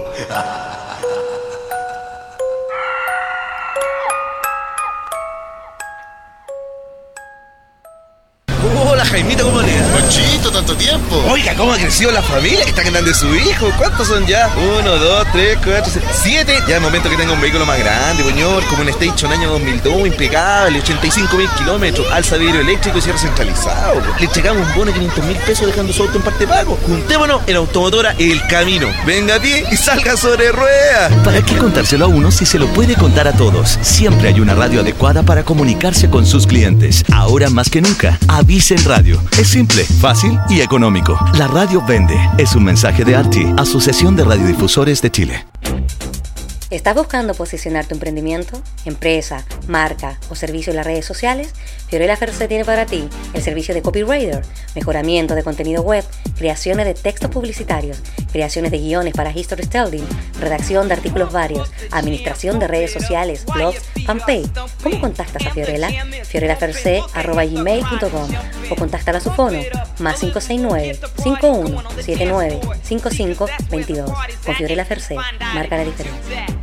Oiga, ¿cómo ha crecido la familia? Está grande su hijo. ¿Cuántos son ya? Uno, dos, tres, cuatro, seis, siete. Ya es momento que tenga un vehículo más grande, señor. Como un Station año 2002, impecable, 85 mil kilómetros, alza vidrio eléctrico y cierre centralizado. Le entregamos un bono de 500 mil pesos dejando su auto en parte pago. Juntémonos en Automotora El Camino. Venga a ti y salga sobre ruedas. ¿Para qué contárselo a uno si se lo puede contar a todos? Siempre hay una radio adecuada para comunicarse con sus clientes. Ahora más que nunca, avisen radio. Es simple, fácil y económico. La radio vende. Es un mensaje de ARTI, Asociación de Radiodifusores de Chile. ¿Estás buscando posicionar tu emprendimiento, empresa, marca o servicio en las redes sociales? Fiorella Ferce tiene para ti el servicio de copywriter, mejoramiento de contenido web, creaciones de textos publicitarios, creaciones de guiones para history telling, redacción de artículos varios, administración de redes sociales, blogs, fanpage. ¿Cómo contactas a Fiorella? fiorellaferce.gmail.com o contáctala a su fono más 569 5179 5522 Con Fiorella Ferce, marca la diferencia.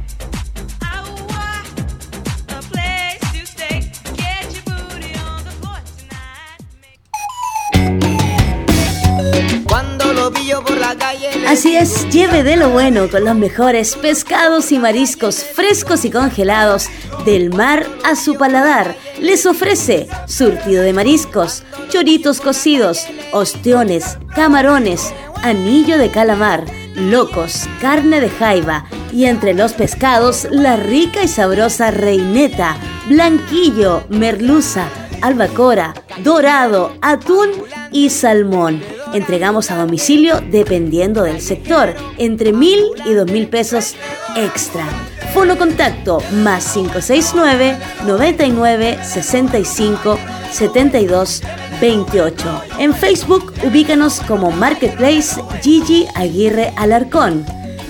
Así es, lleve de lo bueno con los mejores pescados y mariscos frescos y congelados del mar a su paladar. Les ofrece surtido de mariscos, choritos cocidos, ostiones, camarones, anillo de calamar, locos, carne de jaiba y entre los pescados la rica y sabrosa reineta, blanquillo, merluza, albacora, dorado, atún y salmón. Entregamos a domicilio dependiendo del sector, entre mil y dos mil pesos extra. Fono contacto más 569 99 65 72 28. En Facebook ubícanos como Marketplace Gigi Aguirre Alarcón.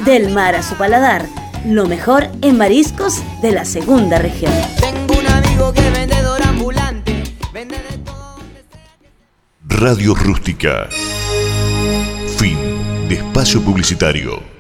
Del mar a su paladar, lo mejor en mariscos de la segunda región. Tengo un amigo que vendedor ambulante. Radio Rústica. Fin de espacio publicitario.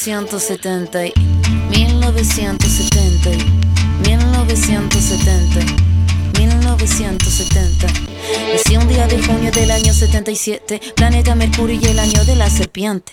1970, y 1970, y 1970, y 1970. Nací un día de junio del año 77, planeta Mercurio y el año de la serpiente.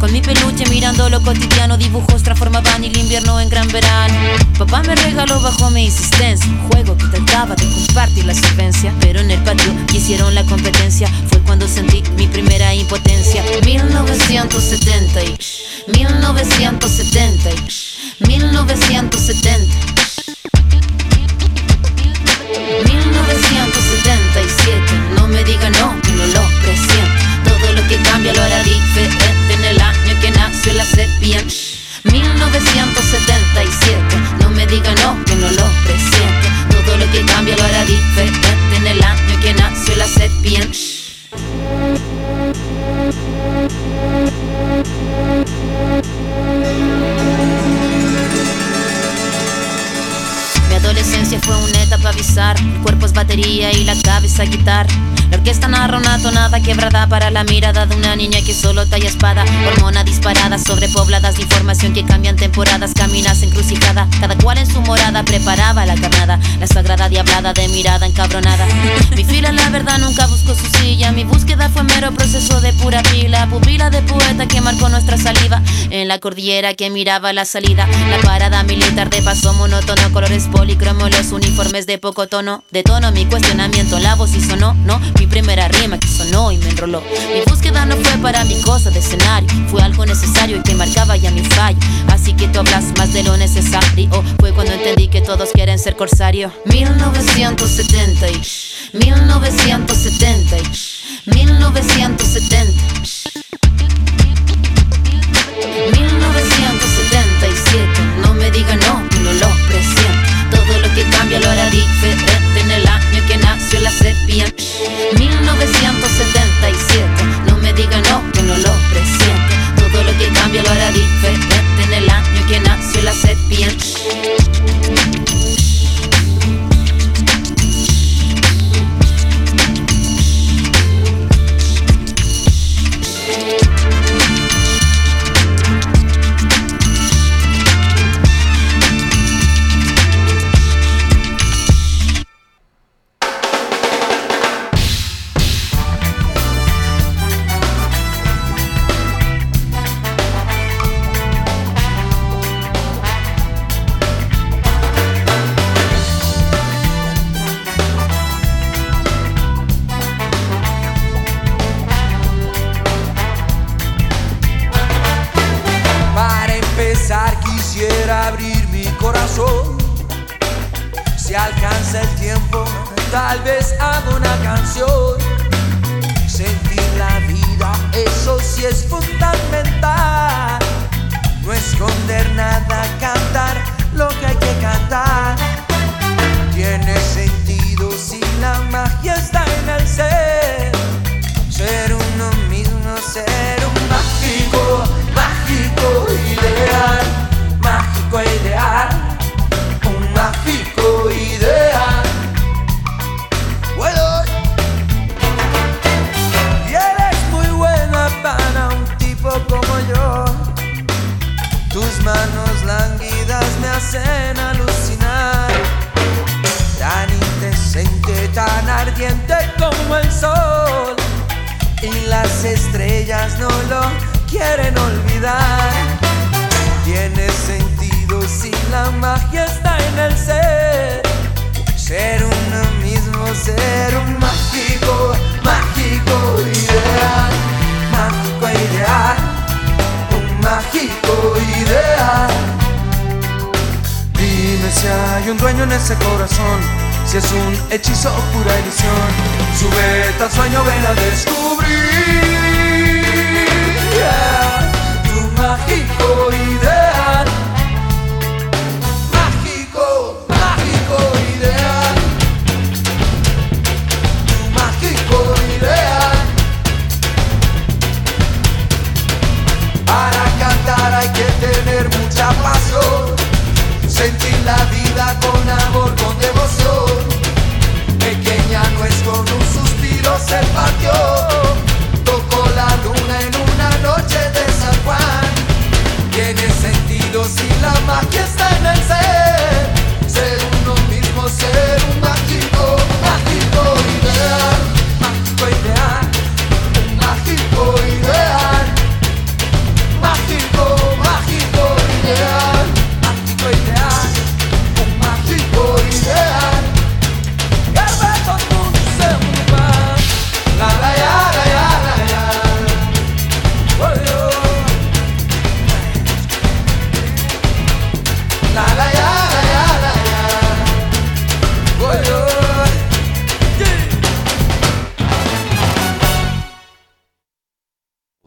Con mi peluche mirando lo cotidiano, dibujos transformaban el invierno en gran verano. Papá me regaló bajo mi insistencia un juego que trataba de compartir la solvencia. Pero en el patio hicieron la competencia, fue cuando sentí mi primera impotencia. 1970 y 1970 y 1970. 1977, no me diga no, que no lo presiento. Sepia. 1977, no me diga no, que no lo presiento. Todo lo que cambia lo hará diferente en el año que nació la. Mi adolescencia fue una etapa bizarra. El cuerpo es batería y la cabeza guitarra. La orquesta narra una tonada quebrada para la mirada de una niña que solo talla espada. Hormona disparada, sobrepobladas de información que cambian temporadas, caminas encrucijada. Cada cual en su morada preparaba la carnada. La sagrada diablada de mirada encabronada. Mi fila, la verdad, nunca buscó su silla. Mi búsqueda fue mero proceso de pura pila. Pupila de poeta que marcó nuestra saliva. En la cordillera que miraba la salida. La parada militar de paso monótono, colores policromo, los uniformes de poco tono. De tono mi cuestionamiento, la voz y sonó, no. Mi primera rima que sonó y me enroló. Mi búsqueda no fue para mi cosa de escenario, fue algo necesario y que marcaba ya mi fallo. Así que tú hablas más de lo necesario. Fue cuando entendí que todos quieren ser corsario. 1970 y 1970 y 1970. 1977, no me diga no, 1977, no me diga no, que no lo presiento. Todo lo que cambia lo hará diferente en el año que nació la sepia.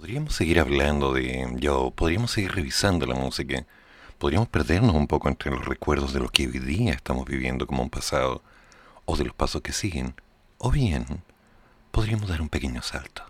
Podríamos seguir hablando de yo, podríamos seguir revisando la música, podríamos perdernos un poco entre los recuerdos de lo que hoy día estamos viviendo como un pasado, o de los pasos que siguen, o bien podríamos dar un pequeño salto.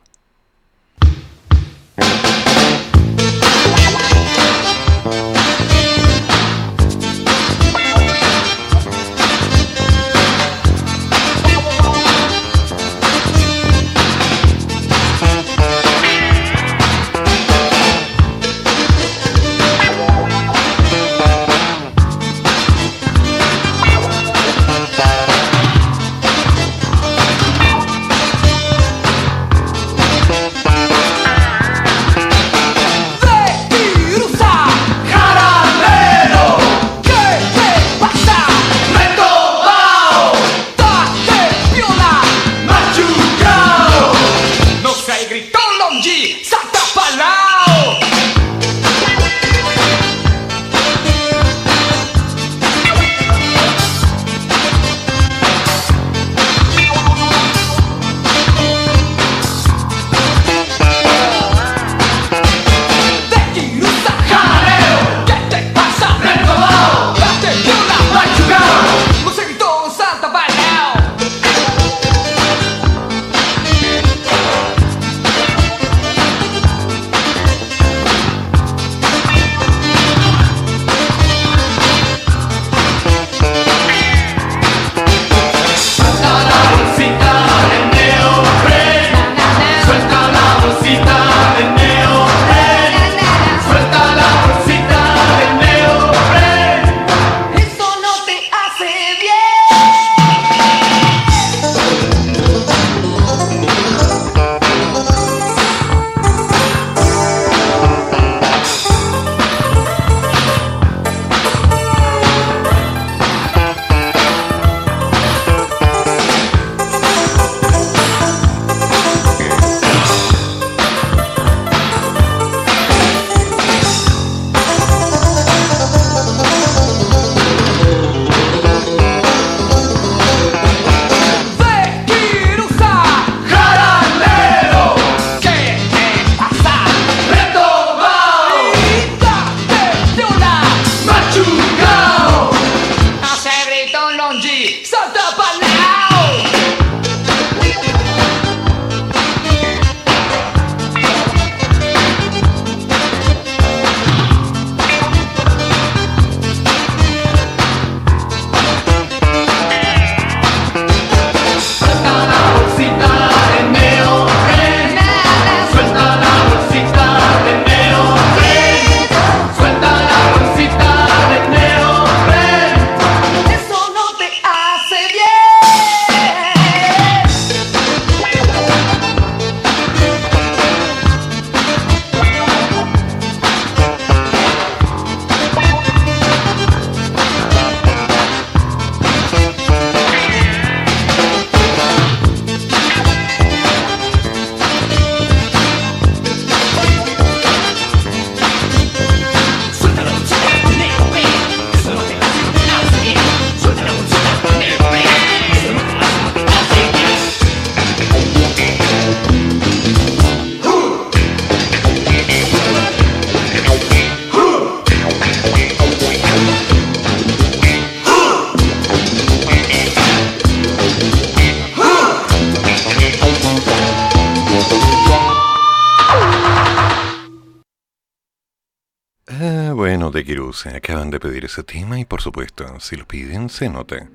Bueno, de Kiruse, acaban de pedir ese tema y por supuesto, si lo piden, se nota.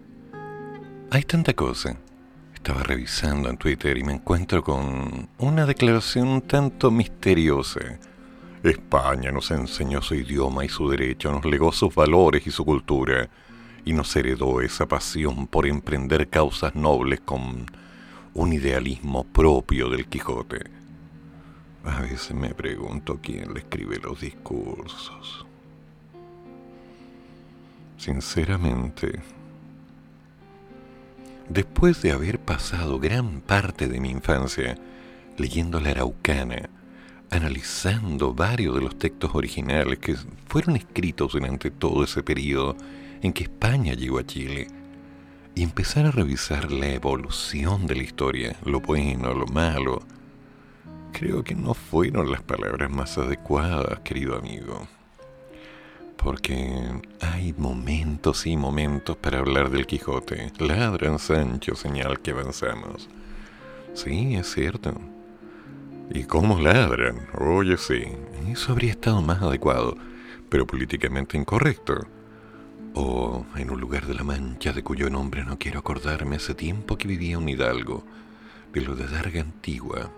Hay tanta cosa. Estaba revisando en Twitter y me encuentro con una declaración un tanto misteriosa. España nos enseñó su idioma y su derecho, nos legó sus valores y su cultura, y nos heredó esa pasión por emprender causas nobles con un idealismo propio del Quijote. A veces me pregunto quién le escribe los discursos. Sinceramente, después de haber pasado gran parte de mi infancia leyendo la Araucana, analizando varios de los textos originales que fueron escritos durante todo ese periodo en que España llegó a Chile, y empezar a revisar la evolución de la historia, lo bueno, lo malo, creo que no fueron las palabras más adecuadas, querido amigo. Porque hay momentos y momentos para hablar del Quijote. Ladran Sancho, señal que avanzamos. Sí, es cierto. ¿Y cómo ladran? Oye, sí. Eso habría estado más adecuado, pero políticamente incorrecto. O en un lugar de la Mancha de cuyo nombre no quiero acordarme hace tiempo que vivía un hidalgo, de lo de Darga Antigua.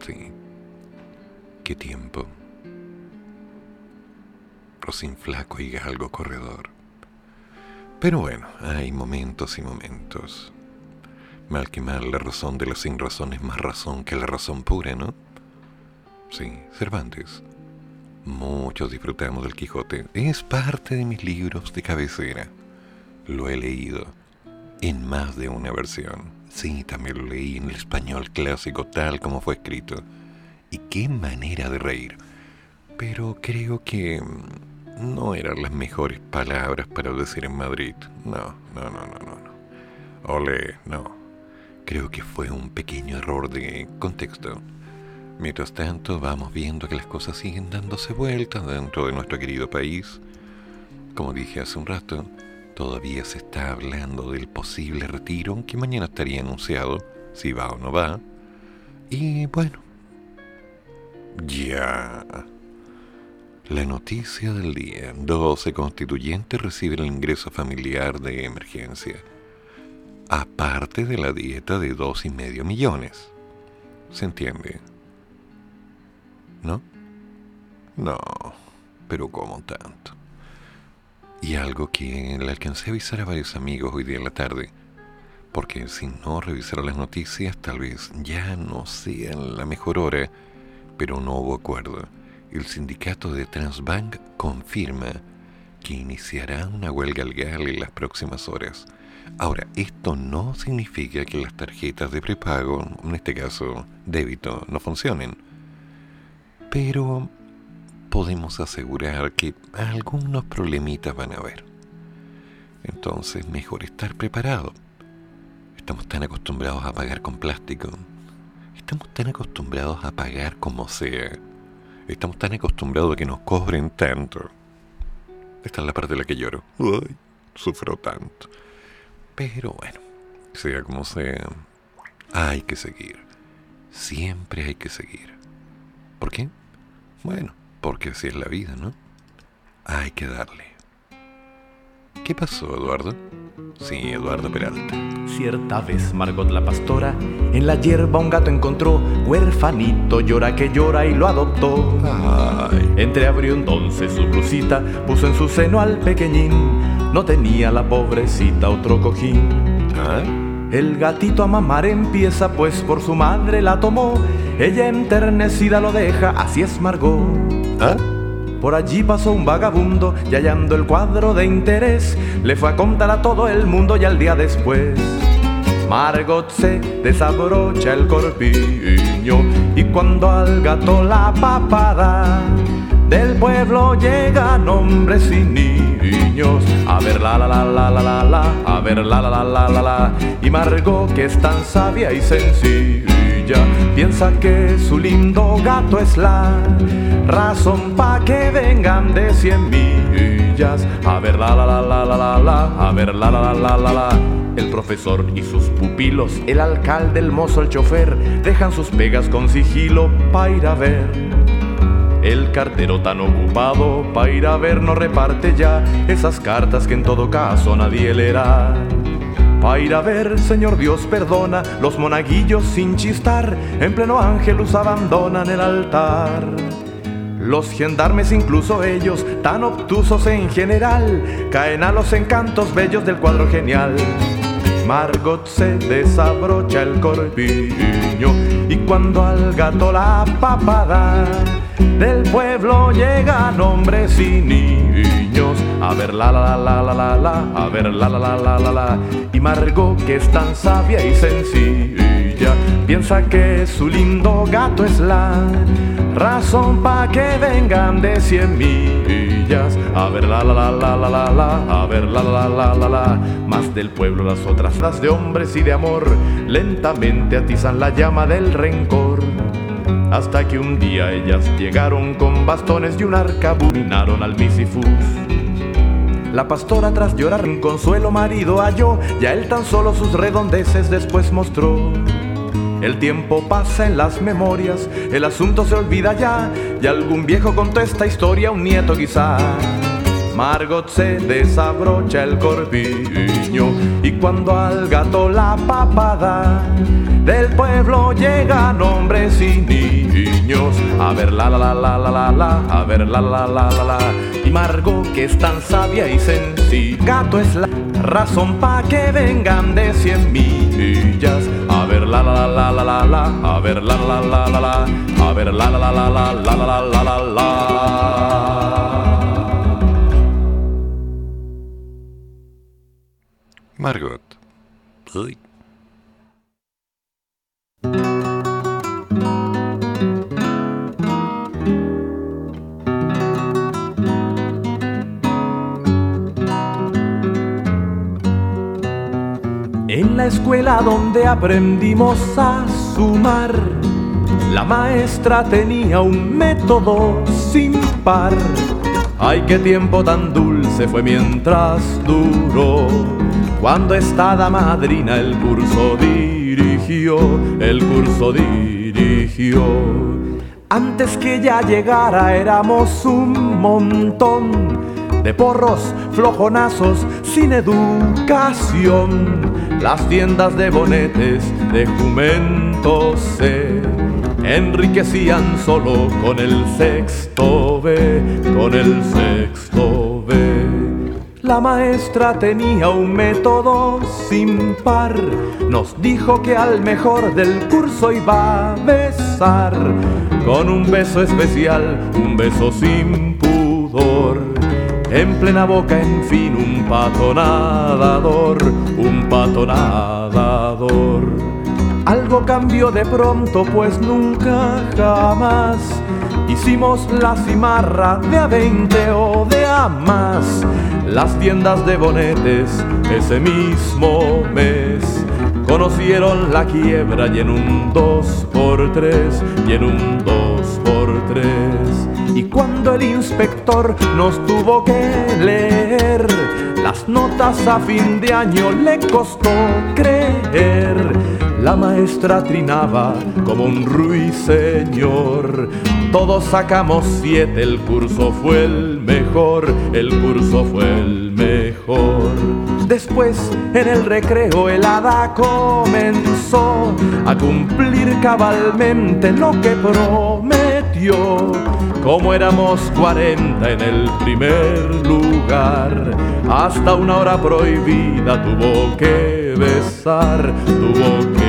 Sí. ¿Qué tiempo? Rosín flaco y galgo corredor. Pero bueno, hay momentos y momentos. Mal que mal, la razón de la sin razón es más razón que la razón pura, ¿no? Sí, Cervantes. Muchos disfrutamos del Quijote. Es parte de mis libros de cabecera. Lo he leído en más de una versión. Sí, también lo leí en el español clásico tal como fue escrito. Y qué manera de reír. Pero creo que no eran las mejores palabras para decir en Madrid. No, no, no, no, no. no. Ole, no. Creo que fue un pequeño error de contexto. Mientras tanto, vamos viendo que las cosas siguen dándose vueltas dentro de nuestro querido país. Como dije hace un rato, todavía se está hablando del posible retiro que mañana estaría anunciado, si va o no va. Y bueno, ya. La noticia del día. 12 constituyentes reciben el ingreso familiar de emergencia. Aparte de la dieta de dos y medio millones. ¿Se entiende? ¿No? No, pero ¿cómo tanto? Y algo que le alcancé a avisar a varios amigos hoy día en la tarde, porque si no revisara las noticias tal vez ya no sea la mejor hora, pero no hubo acuerdo. El sindicato de Transbank confirma que iniciará una huelga legal en las próximas horas. Ahora, esto no significa que las tarjetas de prepago, en este caso débito, no funcionen pero podemos asegurar que algunos problemitas van a haber. Entonces, mejor estar preparado. Estamos tan acostumbrados a pagar con plástico. Estamos tan acostumbrados a pagar como sea. Estamos tan acostumbrados a que nos cobren tanto. Esta es la parte de la que lloro. Uy, sufro tanto. Pero bueno, sea como sea, hay que seguir. Siempre hay que seguir. ¿Por qué? Bueno, porque así es la vida, ¿no? Hay que darle. ¿Qué pasó, Eduardo? Sí, Eduardo Peralta. Cierta vez Margot la pastora en la hierba un gato encontró, huérfanito llora que llora y lo adoptó. Ay. Entreabrió entonces su blusita, puso en su seno al pequeñín, no tenía la pobrecita otro cojín. El gatito a mamar empieza, pues por su madre la tomó. Ella enternecida lo deja, así es Margot. ¿Ah? Por allí pasó un vagabundo y hallando el cuadro de interés, le fue a contar a todo el mundo y al día después. Margot se desabrocha el corpiño y cuando al gato la papada del pueblo llegan hombres y niños a ver la la la la la la la a ver la la la la la la y Margot que es tan sabia y sencilla piensa que su lindo gato es la razón pa que vengan de cien millas. A ver la la la la la la la. A ver la la la la la la. El profesor y sus pupilos, el alcalde, el mozo, el chofer, dejan sus pegas con sigilo pa' ir a ver. El cartero tan ocupado pa' ir a ver no reparte ya esas cartas que en todo caso nadie leerá. Pa' ir a ver, Señor Dios perdona, los monaguillos sin chistar, en pleno ángelus abandonan el altar. Los gendarmes, incluso ellos, tan obtusos en general, caen a los encantos bellos del cuadro genial. Margot se desabrocha el corpiño y cuando al gato la papada del pueblo llegan hombres y niños a ver la la la la la la a ver la la la la la la y Margot que es tan sabia y sencilla piensa que su lindo gato es la razón pa' que vengan de cien millas a ver la la la la la la a ver la la la la la más del pueblo las otras las de hombres y de amor lentamente atizan la llama del rencor hasta que un día ellas llegaron con bastones y un arca al Misifus. La pastora tras llorar un consuelo marido halló, ya él tan solo sus redondeces después mostró. El tiempo pasa en las memorias, el asunto se olvida ya, y algún viejo contó esta historia un nieto quizá. Margot se desabrocha el corpiño y cuando al gato la papada del pueblo llegan hombres y niños a ver la la la la la la a ver la la la la la y Margot que es tan sabia y sencilla gato es la razón pa que vengan de cien millas a ver la la la la la la a ver la la la la la a ver la la la la la la la la la la Margot. En la escuela donde aprendimos a sumar, la maestra tenía un método sin par. Ay, qué tiempo tan dulce fue mientras duró. Cuando estada madrina el curso dirigió, el curso dirigió. Antes que ya llegara éramos un montón de porros flojonazos sin educación. Las tiendas de bonetes de jumento se enriquecían solo con el sexto B, con el sexto B. La maestra tenía un método sin par, nos dijo que al mejor del curso iba a besar, con un beso especial, un beso sin pudor. En plena boca, en fin, un pato nadador, un pato nadador. Algo cambió de pronto, pues nunca jamás hicimos la cimarra de a 20 o de a más. Las tiendas de bonetes ese mismo mes conocieron la quiebra y en un dos por tres, y en un dos por tres. Y cuando el inspector nos tuvo que leer las notas a fin de año, le costó creer. La maestra trinaba como un ruiseñor. Todos sacamos siete, el curso fue el mejor, el curso fue el mejor. Después en el recreo el hada comenzó a cumplir cabalmente lo que prometió. Como éramos 40 en el primer lugar, hasta una hora prohibida tuvo que besar, tuvo que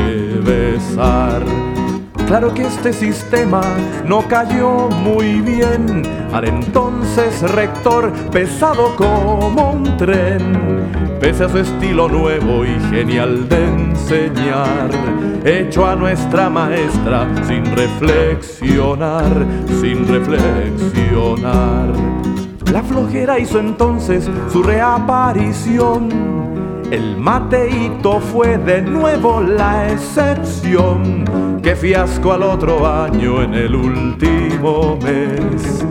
Claro que este sistema no cayó muy bien. Al entonces rector, pesado como un tren, pese a su estilo nuevo y genial de enseñar, hecho a nuestra maestra sin reflexionar, sin reflexionar. La flojera hizo entonces su reaparición. El mateíto fue de nuevo la excepción. Qué fiasco al otro año en el último mes.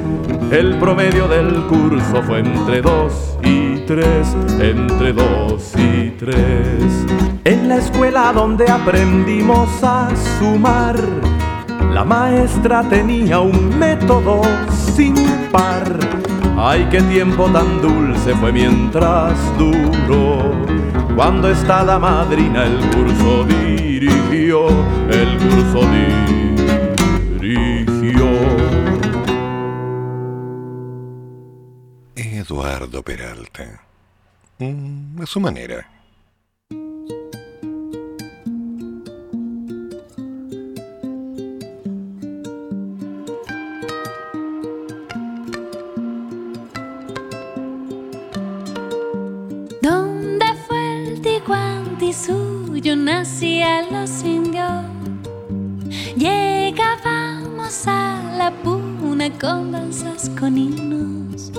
El promedio del curso fue entre dos y tres, entre dos y tres. En la escuela donde aprendimos a sumar, la maestra tenía un método Ay, qué tiempo tan dulce fue mientras duró. Cuando está la madrina el curso dirigió, el curso dirigió. Eduardo Peralta. Mm, a su manera. Nacía los indios. Llegábamos a la puna con danzas con himnos.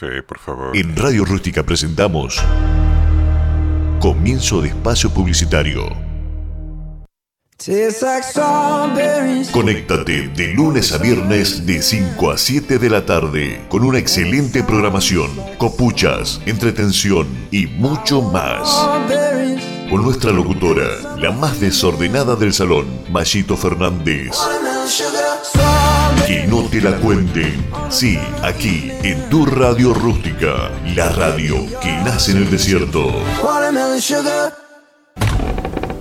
Café, por favor. En Radio Rústica presentamos Comienzo de espacio publicitario. Conéctate de lunes a viernes de 5 a 7 de la tarde con una excelente programación, copuchas, entretención y mucho más. Con nuestra locutora, la más desordenada del salón, Mayito Fernández. No te la cuenten. Sí, aquí, en tu radio rústica, la radio que nace en el desierto.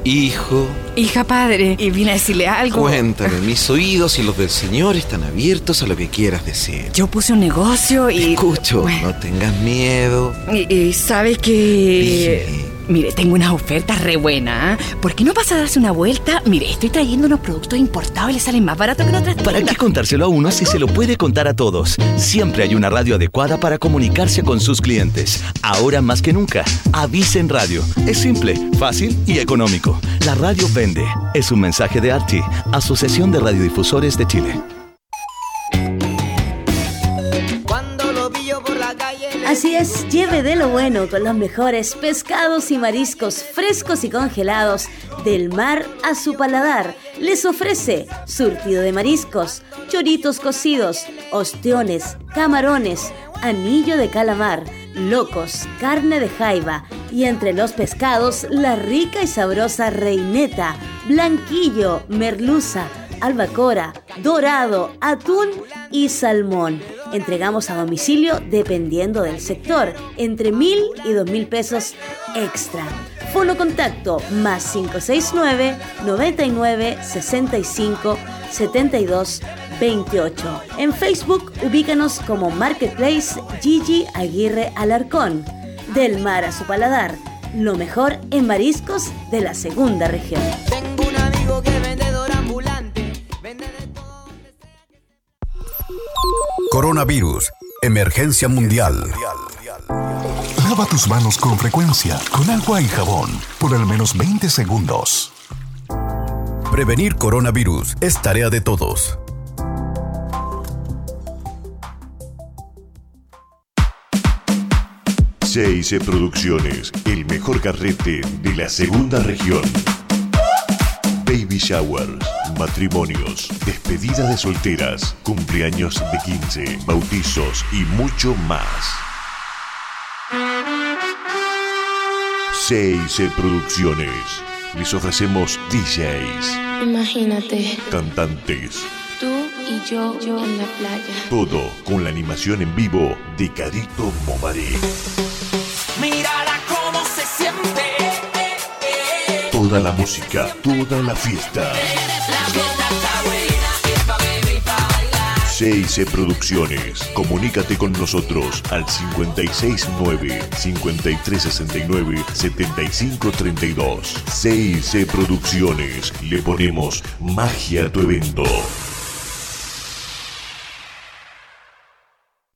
Hijo, Hija padre, y vine a decirle algo. cuéntame, mis oídos y los del Señor están abiertos a lo que quieras decir. Yo puse un negocio y. Escucho, no tengas miedo. Y, y sabes que. Dime, Mire, tengo unas ofertas re buenas. ¿ah? ¿Por qué no pasa a darse una vuelta? Mire, estoy trayendo unos productos importados y les salen más baratos que en otras ¿Para qué contárselo a uno si se lo puede contar a todos? Siempre hay una radio adecuada para comunicarse con sus clientes. Ahora más que nunca, avisen radio. Es simple, fácil y económico. La radio vende. Es un mensaje de ARTI, Asociación de Radiodifusores de Chile. De lo bueno con los mejores pescados y mariscos frescos y congelados del mar a su paladar. Les ofrece surtido de mariscos, choritos cocidos, ostiones, camarones, anillo de calamar, locos, carne de jaiba y entre los pescados la rica y sabrosa reineta, blanquillo, merluza, albacora, dorado, atún y salmón. Entregamos a domicilio dependiendo del sector, entre mil y dos mil pesos extra. Fono contacto más 569 99 65 72 28. En Facebook ubícanos como Marketplace Gigi Aguirre Alarcón. Del mar a su paladar, lo mejor en mariscos de la segunda región. Coronavirus. Emergencia mundial. Lava tus manos con frecuencia, con agua y jabón, por al menos 20 segundos. Prevenir coronavirus es tarea de todos. CIC Producciones, el mejor carrete de la segunda región. Baby showers, matrimonios, despedida de solteras, cumpleaños de 15, bautizos y mucho más. CIC Producciones. Les ofrecemos DJs, Imagínate, cantantes, tú y yo, yo en la playa. todo con la animación en vivo de Carito Momaré. Mírala cómo Toda la música, toda la fiesta. CIC Producciones. Comunícate con nosotros al 569-5369-7532. CIC Producciones. Le ponemos magia a tu evento.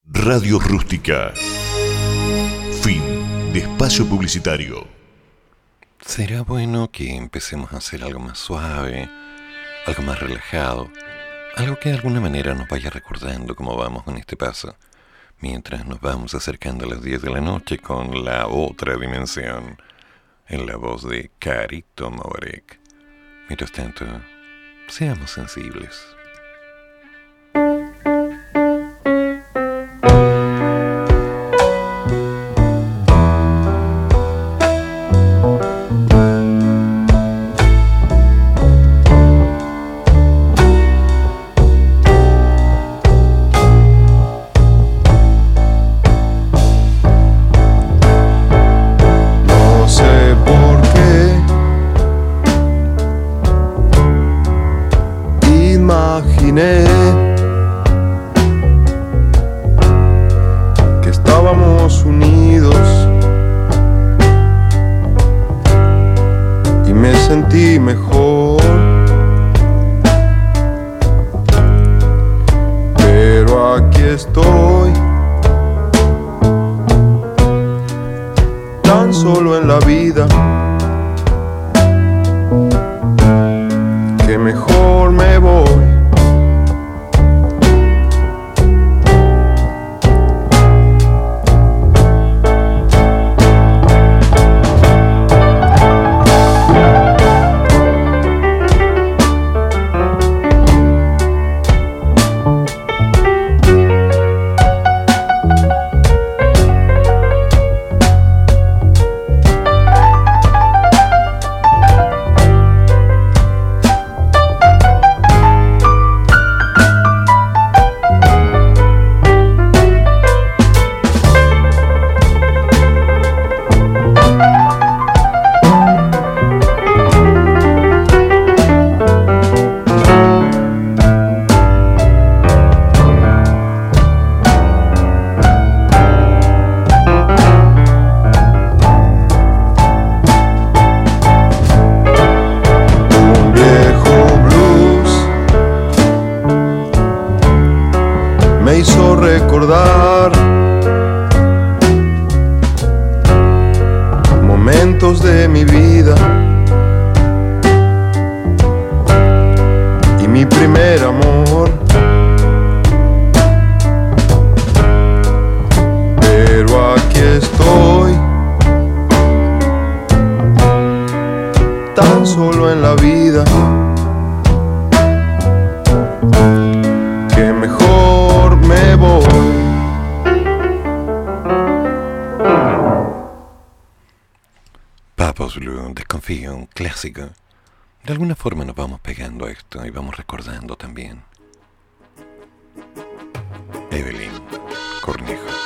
Radio Rústica. Fin de espacio publicitario. Será bueno que empecemos a hacer algo más suave, algo más relajado, algo que de alguna manera nos vaya recordando cómo vamos con este paso, mientras nos vamos acercando a las 10 de la noche con la otra dimensión, en la voz de Carito Mobarek. Mientras tanto, seamos sensibles. Tan solo en la vida. que mejor me voy. Papos Blue, desconfío, un clásico. De alguna forma nos vamos pegando a esto y vamos recordando también. Evelyn Cornejo.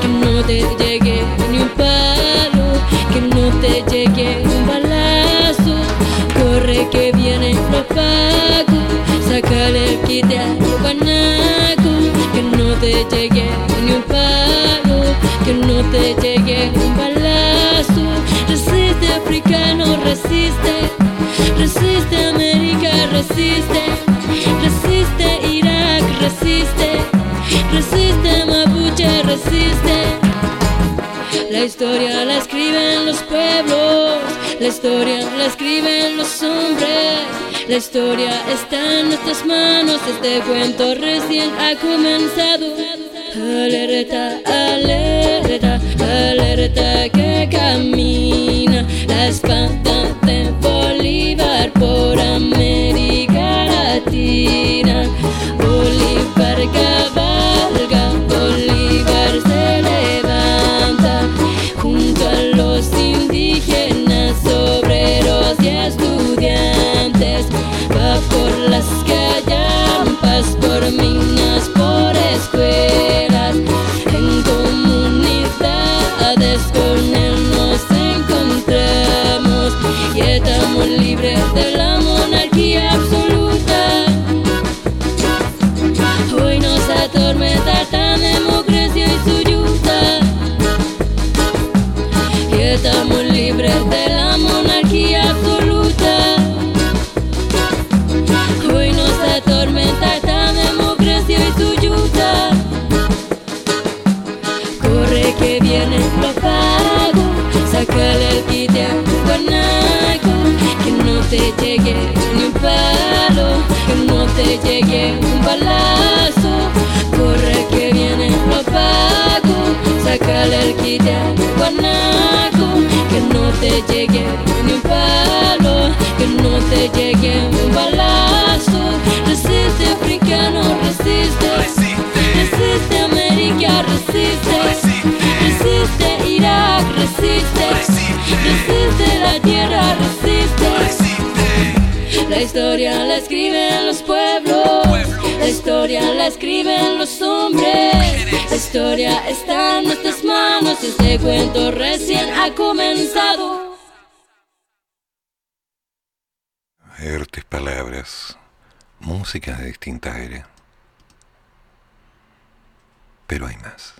Que no te llegue ni un palo, que no te llegue un balazo. Corre que viene lo pago, sácale el de guanaco, que no te llegue ni un palo, que no te llegue un balazo. Resiste africano, resiste, resiste América, resiste La historia la escriben los pueblos, la historia la escriben los hombres. La historia está en nuestras manos, este cuento recién ha comenzado. Alerta, alerta, alerta que camina la espada de Bolívar por América Latina. Bolívar se levanta junto a los indígenas, obreros llegue ni un palo, que no te llegue un balazo. Corre que viene lo pago, sácale el kit de guanaco, que no te llegue ni un palo, que no te llegue un balazo. Resiste africano, resiste, resiste. América, resiste, resiste. Irak, resiste, resiste. La tierra, resiste. La historia la escriben los pueblos, la historia la escriben los hombres. La historia está en nuestras manos y este cuento recién ha comenzado. Fuertes palabras, música de distinta era. Pero hay más.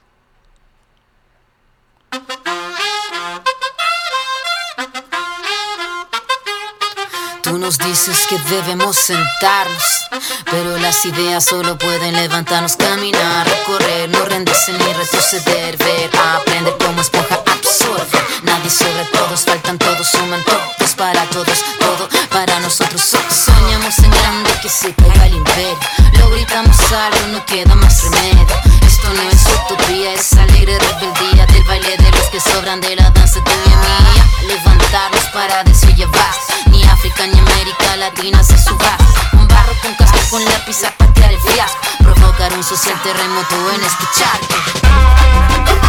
Tú nos dices que debemos sentarnos, pero las ideas solo pueden levantarnos, caminar, recorrer, no rendirse ni retroceder, ver, aprender como esponja absorbe. Nadie sobre todos, faltan todos, suman todos para todos, todo para nosotros. So- Soñamos en grande que se caiga el imperio. Lo gritamos algo, no queda más remedio. Esto no es utopía, es alegre rebeldía del baile de los que sobran de la danza tuya y mía. Levantarnos para llevar Ni África ni América Latina se suba. Un barro con casco con lápiz a patear el fiasco. Provocar un social terremoto en escucharte.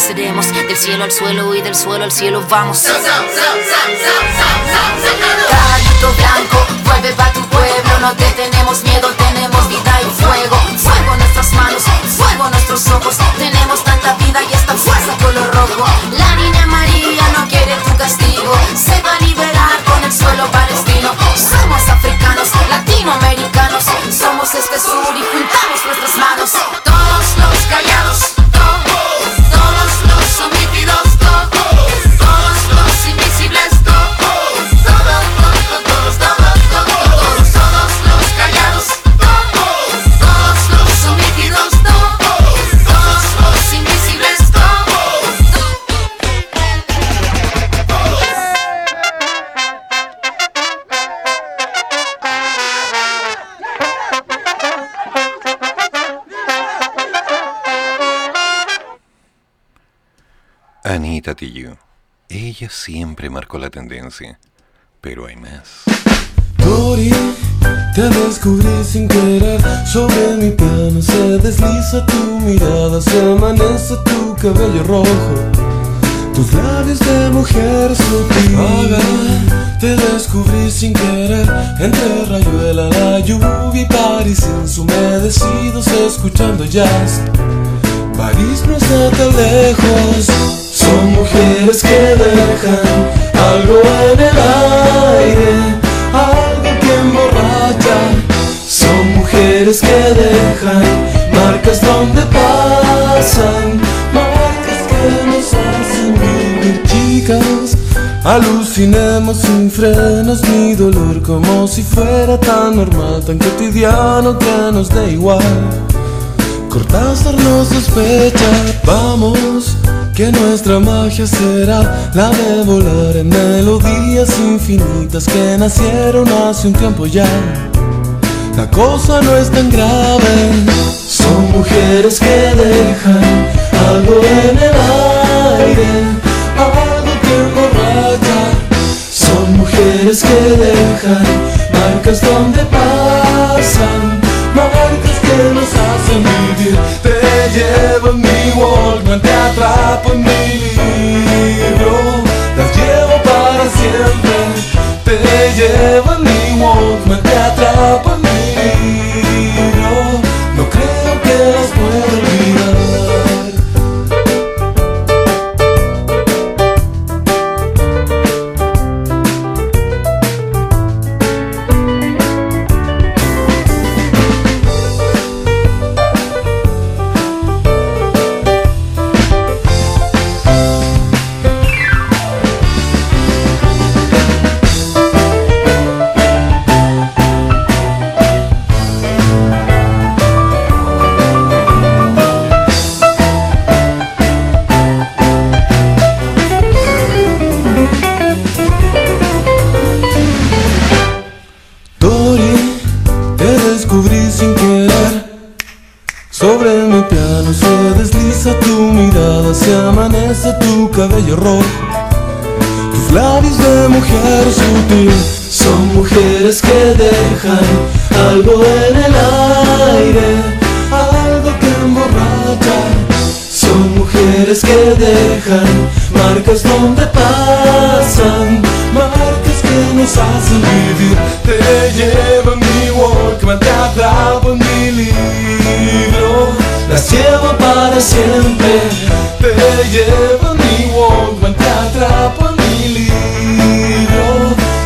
Venceremos del cielo al suelo y del suelo al cielo vamos. Caballito blanco, vuelve pa' tu pueblo. No te tenemos miedo, tenemos vida y fuego. Fuego en nuestras manos, fuego en nuestros ojos. Tenemos tanta vida y esta fuerza color rojo. La niña María no quiere tu castigo. Se va a liberar con el suelo palestino. Somos africanos, latinoamericanos. Somos este sur y juntamos nuestras manos. Todos los callados, Tijoux. Ella siempre marcó la tendencia, pero hay más. Tori, te descubrí sin querer. Sobre mi piano se desliza tu mirada Se amanece tu cabello rojo. Tus labios de mujer sutil. Haga, te descubrí sin querer. Entre rayuela, la lluvia y París Insumedecidos escuchando jazz. París no está tan lejos Son mujeres que dejan algo en el aire algo que emborracha. Son mujeres que dejan marcas donde pasan, marcas que nos hacen vivir chicas. Alucinemos sin frenos ni dolor como si fuera tan normal, tan cotidiano que nos dé igual. Cortázar nos sospecha, vamos, que nuestra magia será la de volar en melodías infinitas que nacieron hace un tiempo ya. la cosa no es tan grave. Son mujeres que dejan algo en el aire, algo que emborracha. Son mujeres que dejan marcas donde pasan, marcas que nos hacen vivir. Llevo en mi Walkman, te atrapo en mi libro, las llevo para siempre. Te llevo en mi Walkman, te atrapo en mi cabello rojo. Tus labios de mujer sutil son mujeres que dejan algo en el aire, algo que emborracha. Son mujeres que dejan marcas donde pasan, marcas que nos hacen vivir. Te llevo en mi Walkman, te atrapo en mi libro, las llevo para siempre. Te llevo en mi Walkman, te atrapo en mi libro,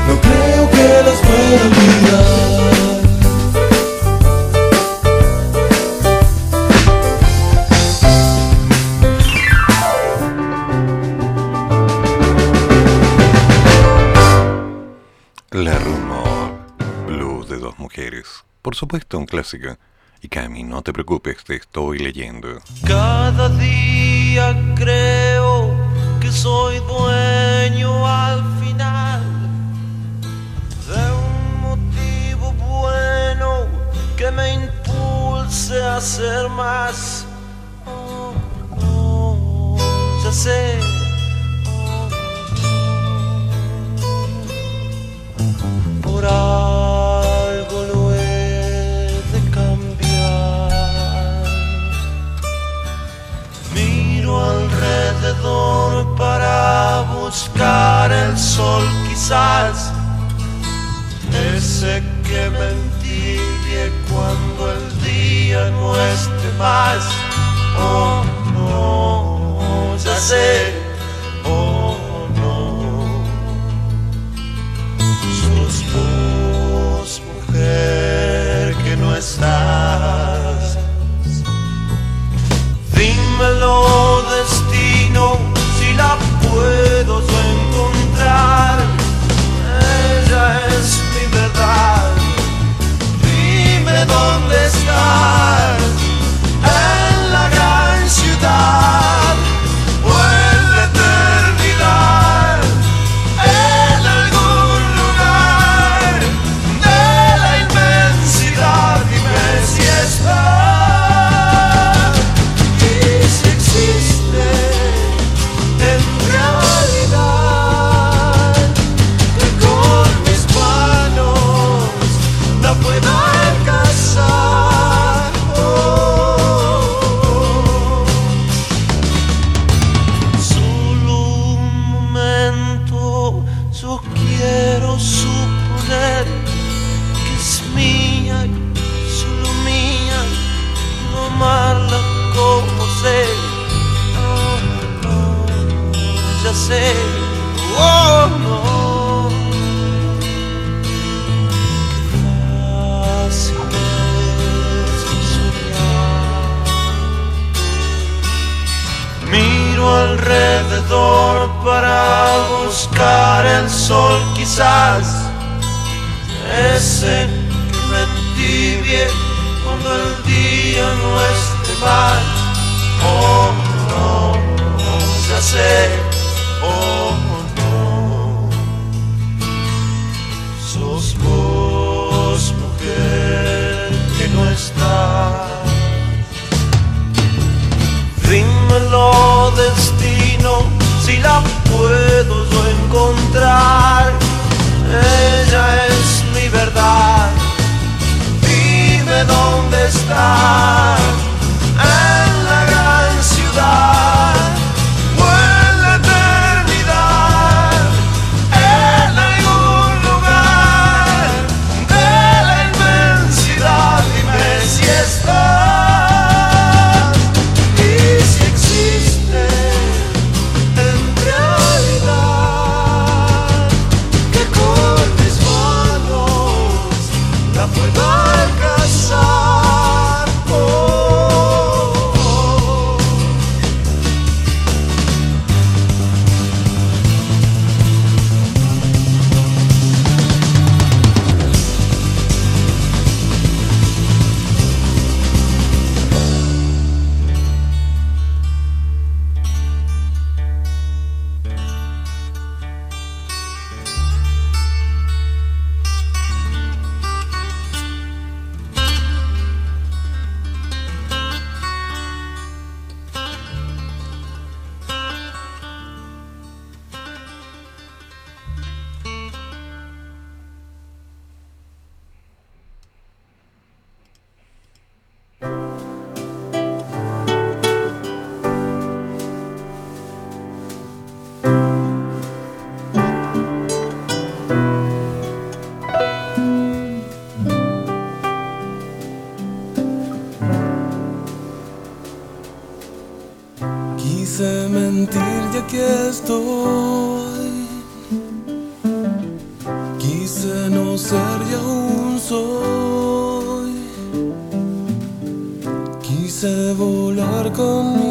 no creo que las pueda olvidar. Supuesto, un clásico. Y Cami, no te preocupes, te estoy leyendo. Cada día creo que soy dueño al final de un motivo bueno que me impulse a hacer más. Oh, oh, ya sé. quise mentir y aquí estoy. Quise no ser y aún soy. Quise volar con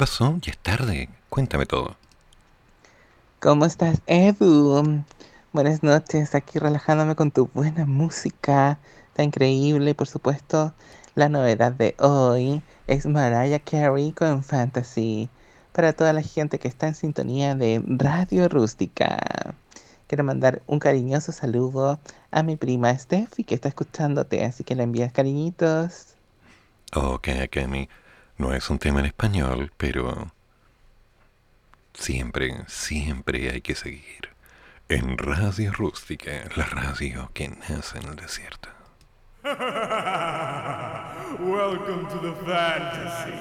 pasó? Ya es tarde. Cuéntame todo. ¿Cómo estás, Edu? Buenas noches, aquí relajándome con tu buena música. Está increíble, por supuesto. La novedad de hoy es Mariah Carey con Fantasy. Para toda la gente que está en sintonía de Radio Rústica. Quiero mandar un cariñoso saludo a mi prima Steffi que está escuchándote, así que le envías cariñitos. Ok, Cami, no es un tema en español, pero siempre, siempre hay que seguir. En Radio Rústica, la radio que nace en el desierto. Welcome to the fantasy.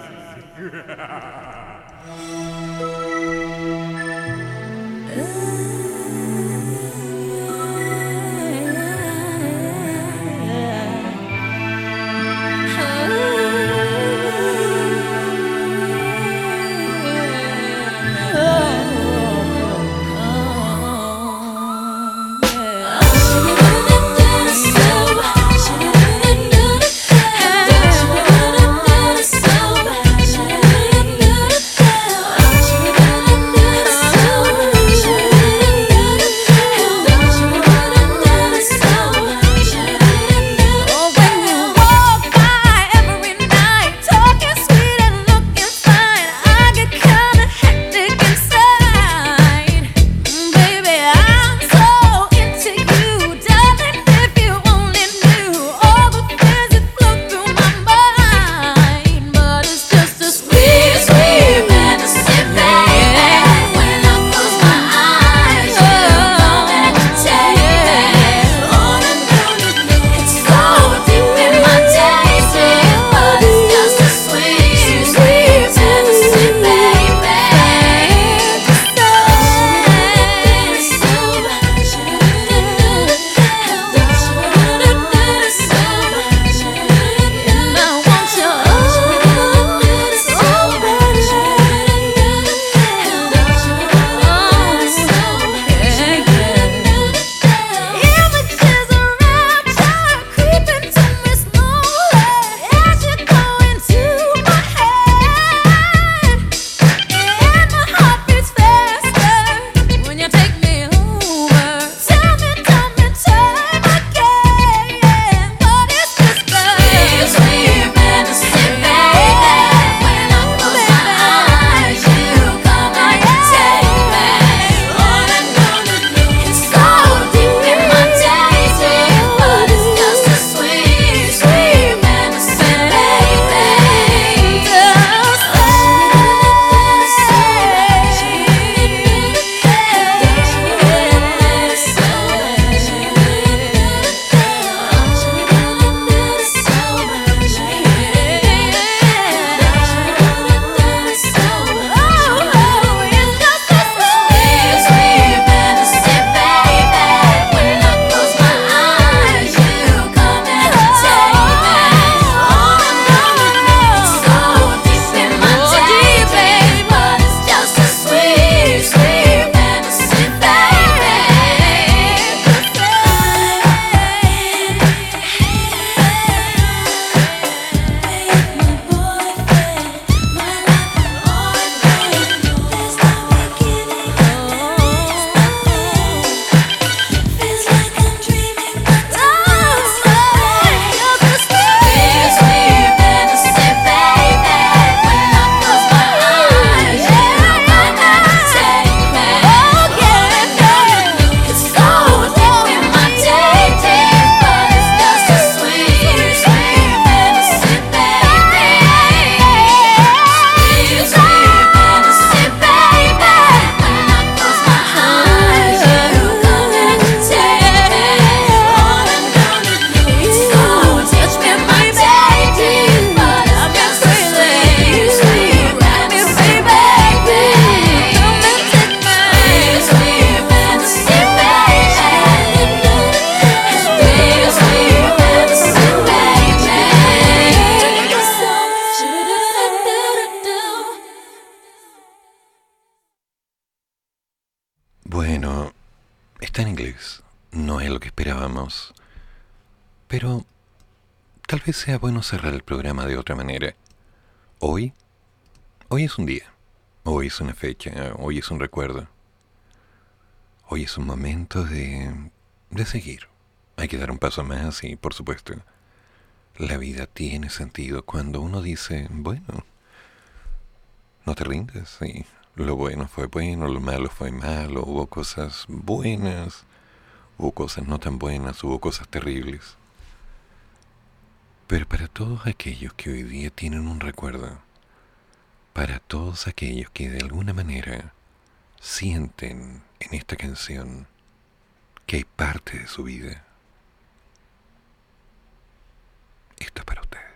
bueno cerrar el programa de otra manera. Hoy Hoy es un día, hoy es una fecha, hoy es un recuerdo. Hoy es un momento de, de seguir. Hay que dar un paso más y, por supuesto, la vida tiene sentido cuando uno dice, bueno, no te rindes, sí, lo bueno fue bueno, lo malo fue malo, hubo cosas buenas, hubo cosas no tan buenas, hubo cosas terribles. Pero para todos aquellos que hoy día tienen un recuerdo, para todos aquellos que de alguna manera sienten en esta canción que hay parte de su vida, esto es para ustedes.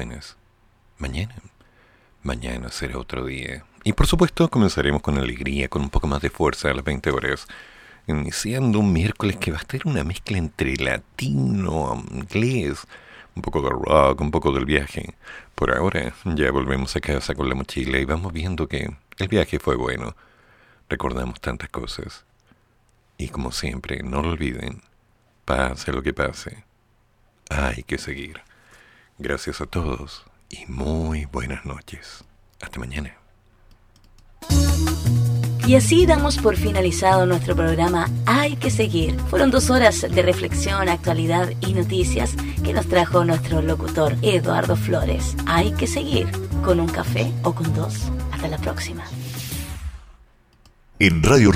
Buenas. Mañana. Mañana será otro día. Y por supuesto comenzaremos con alegría, con un poco más de fuerza a las 20 horas. Iniciando un miércoles que va a estar una mezcla entre latino, inglés, un poco de rock, un poco del viaje. Por ahora ya volvemos a casa con la mochila y vamos viendo que el viaje fue bueno. Recordamos tantas cosas. Y como siempre, no lo olviden, pase lo que pase, hay que seguir. Gracias a todos y muy buenas noches. Hasta mañana. Y así damos por finalizado nuestro programa Hay que seguir. Fueron dos horas de reflexión, actualidad y noticias que nos trajo nuestro locutor Eduardo Flores. Hay que seguir con un café o con dos. Hasta la próxima. En Radio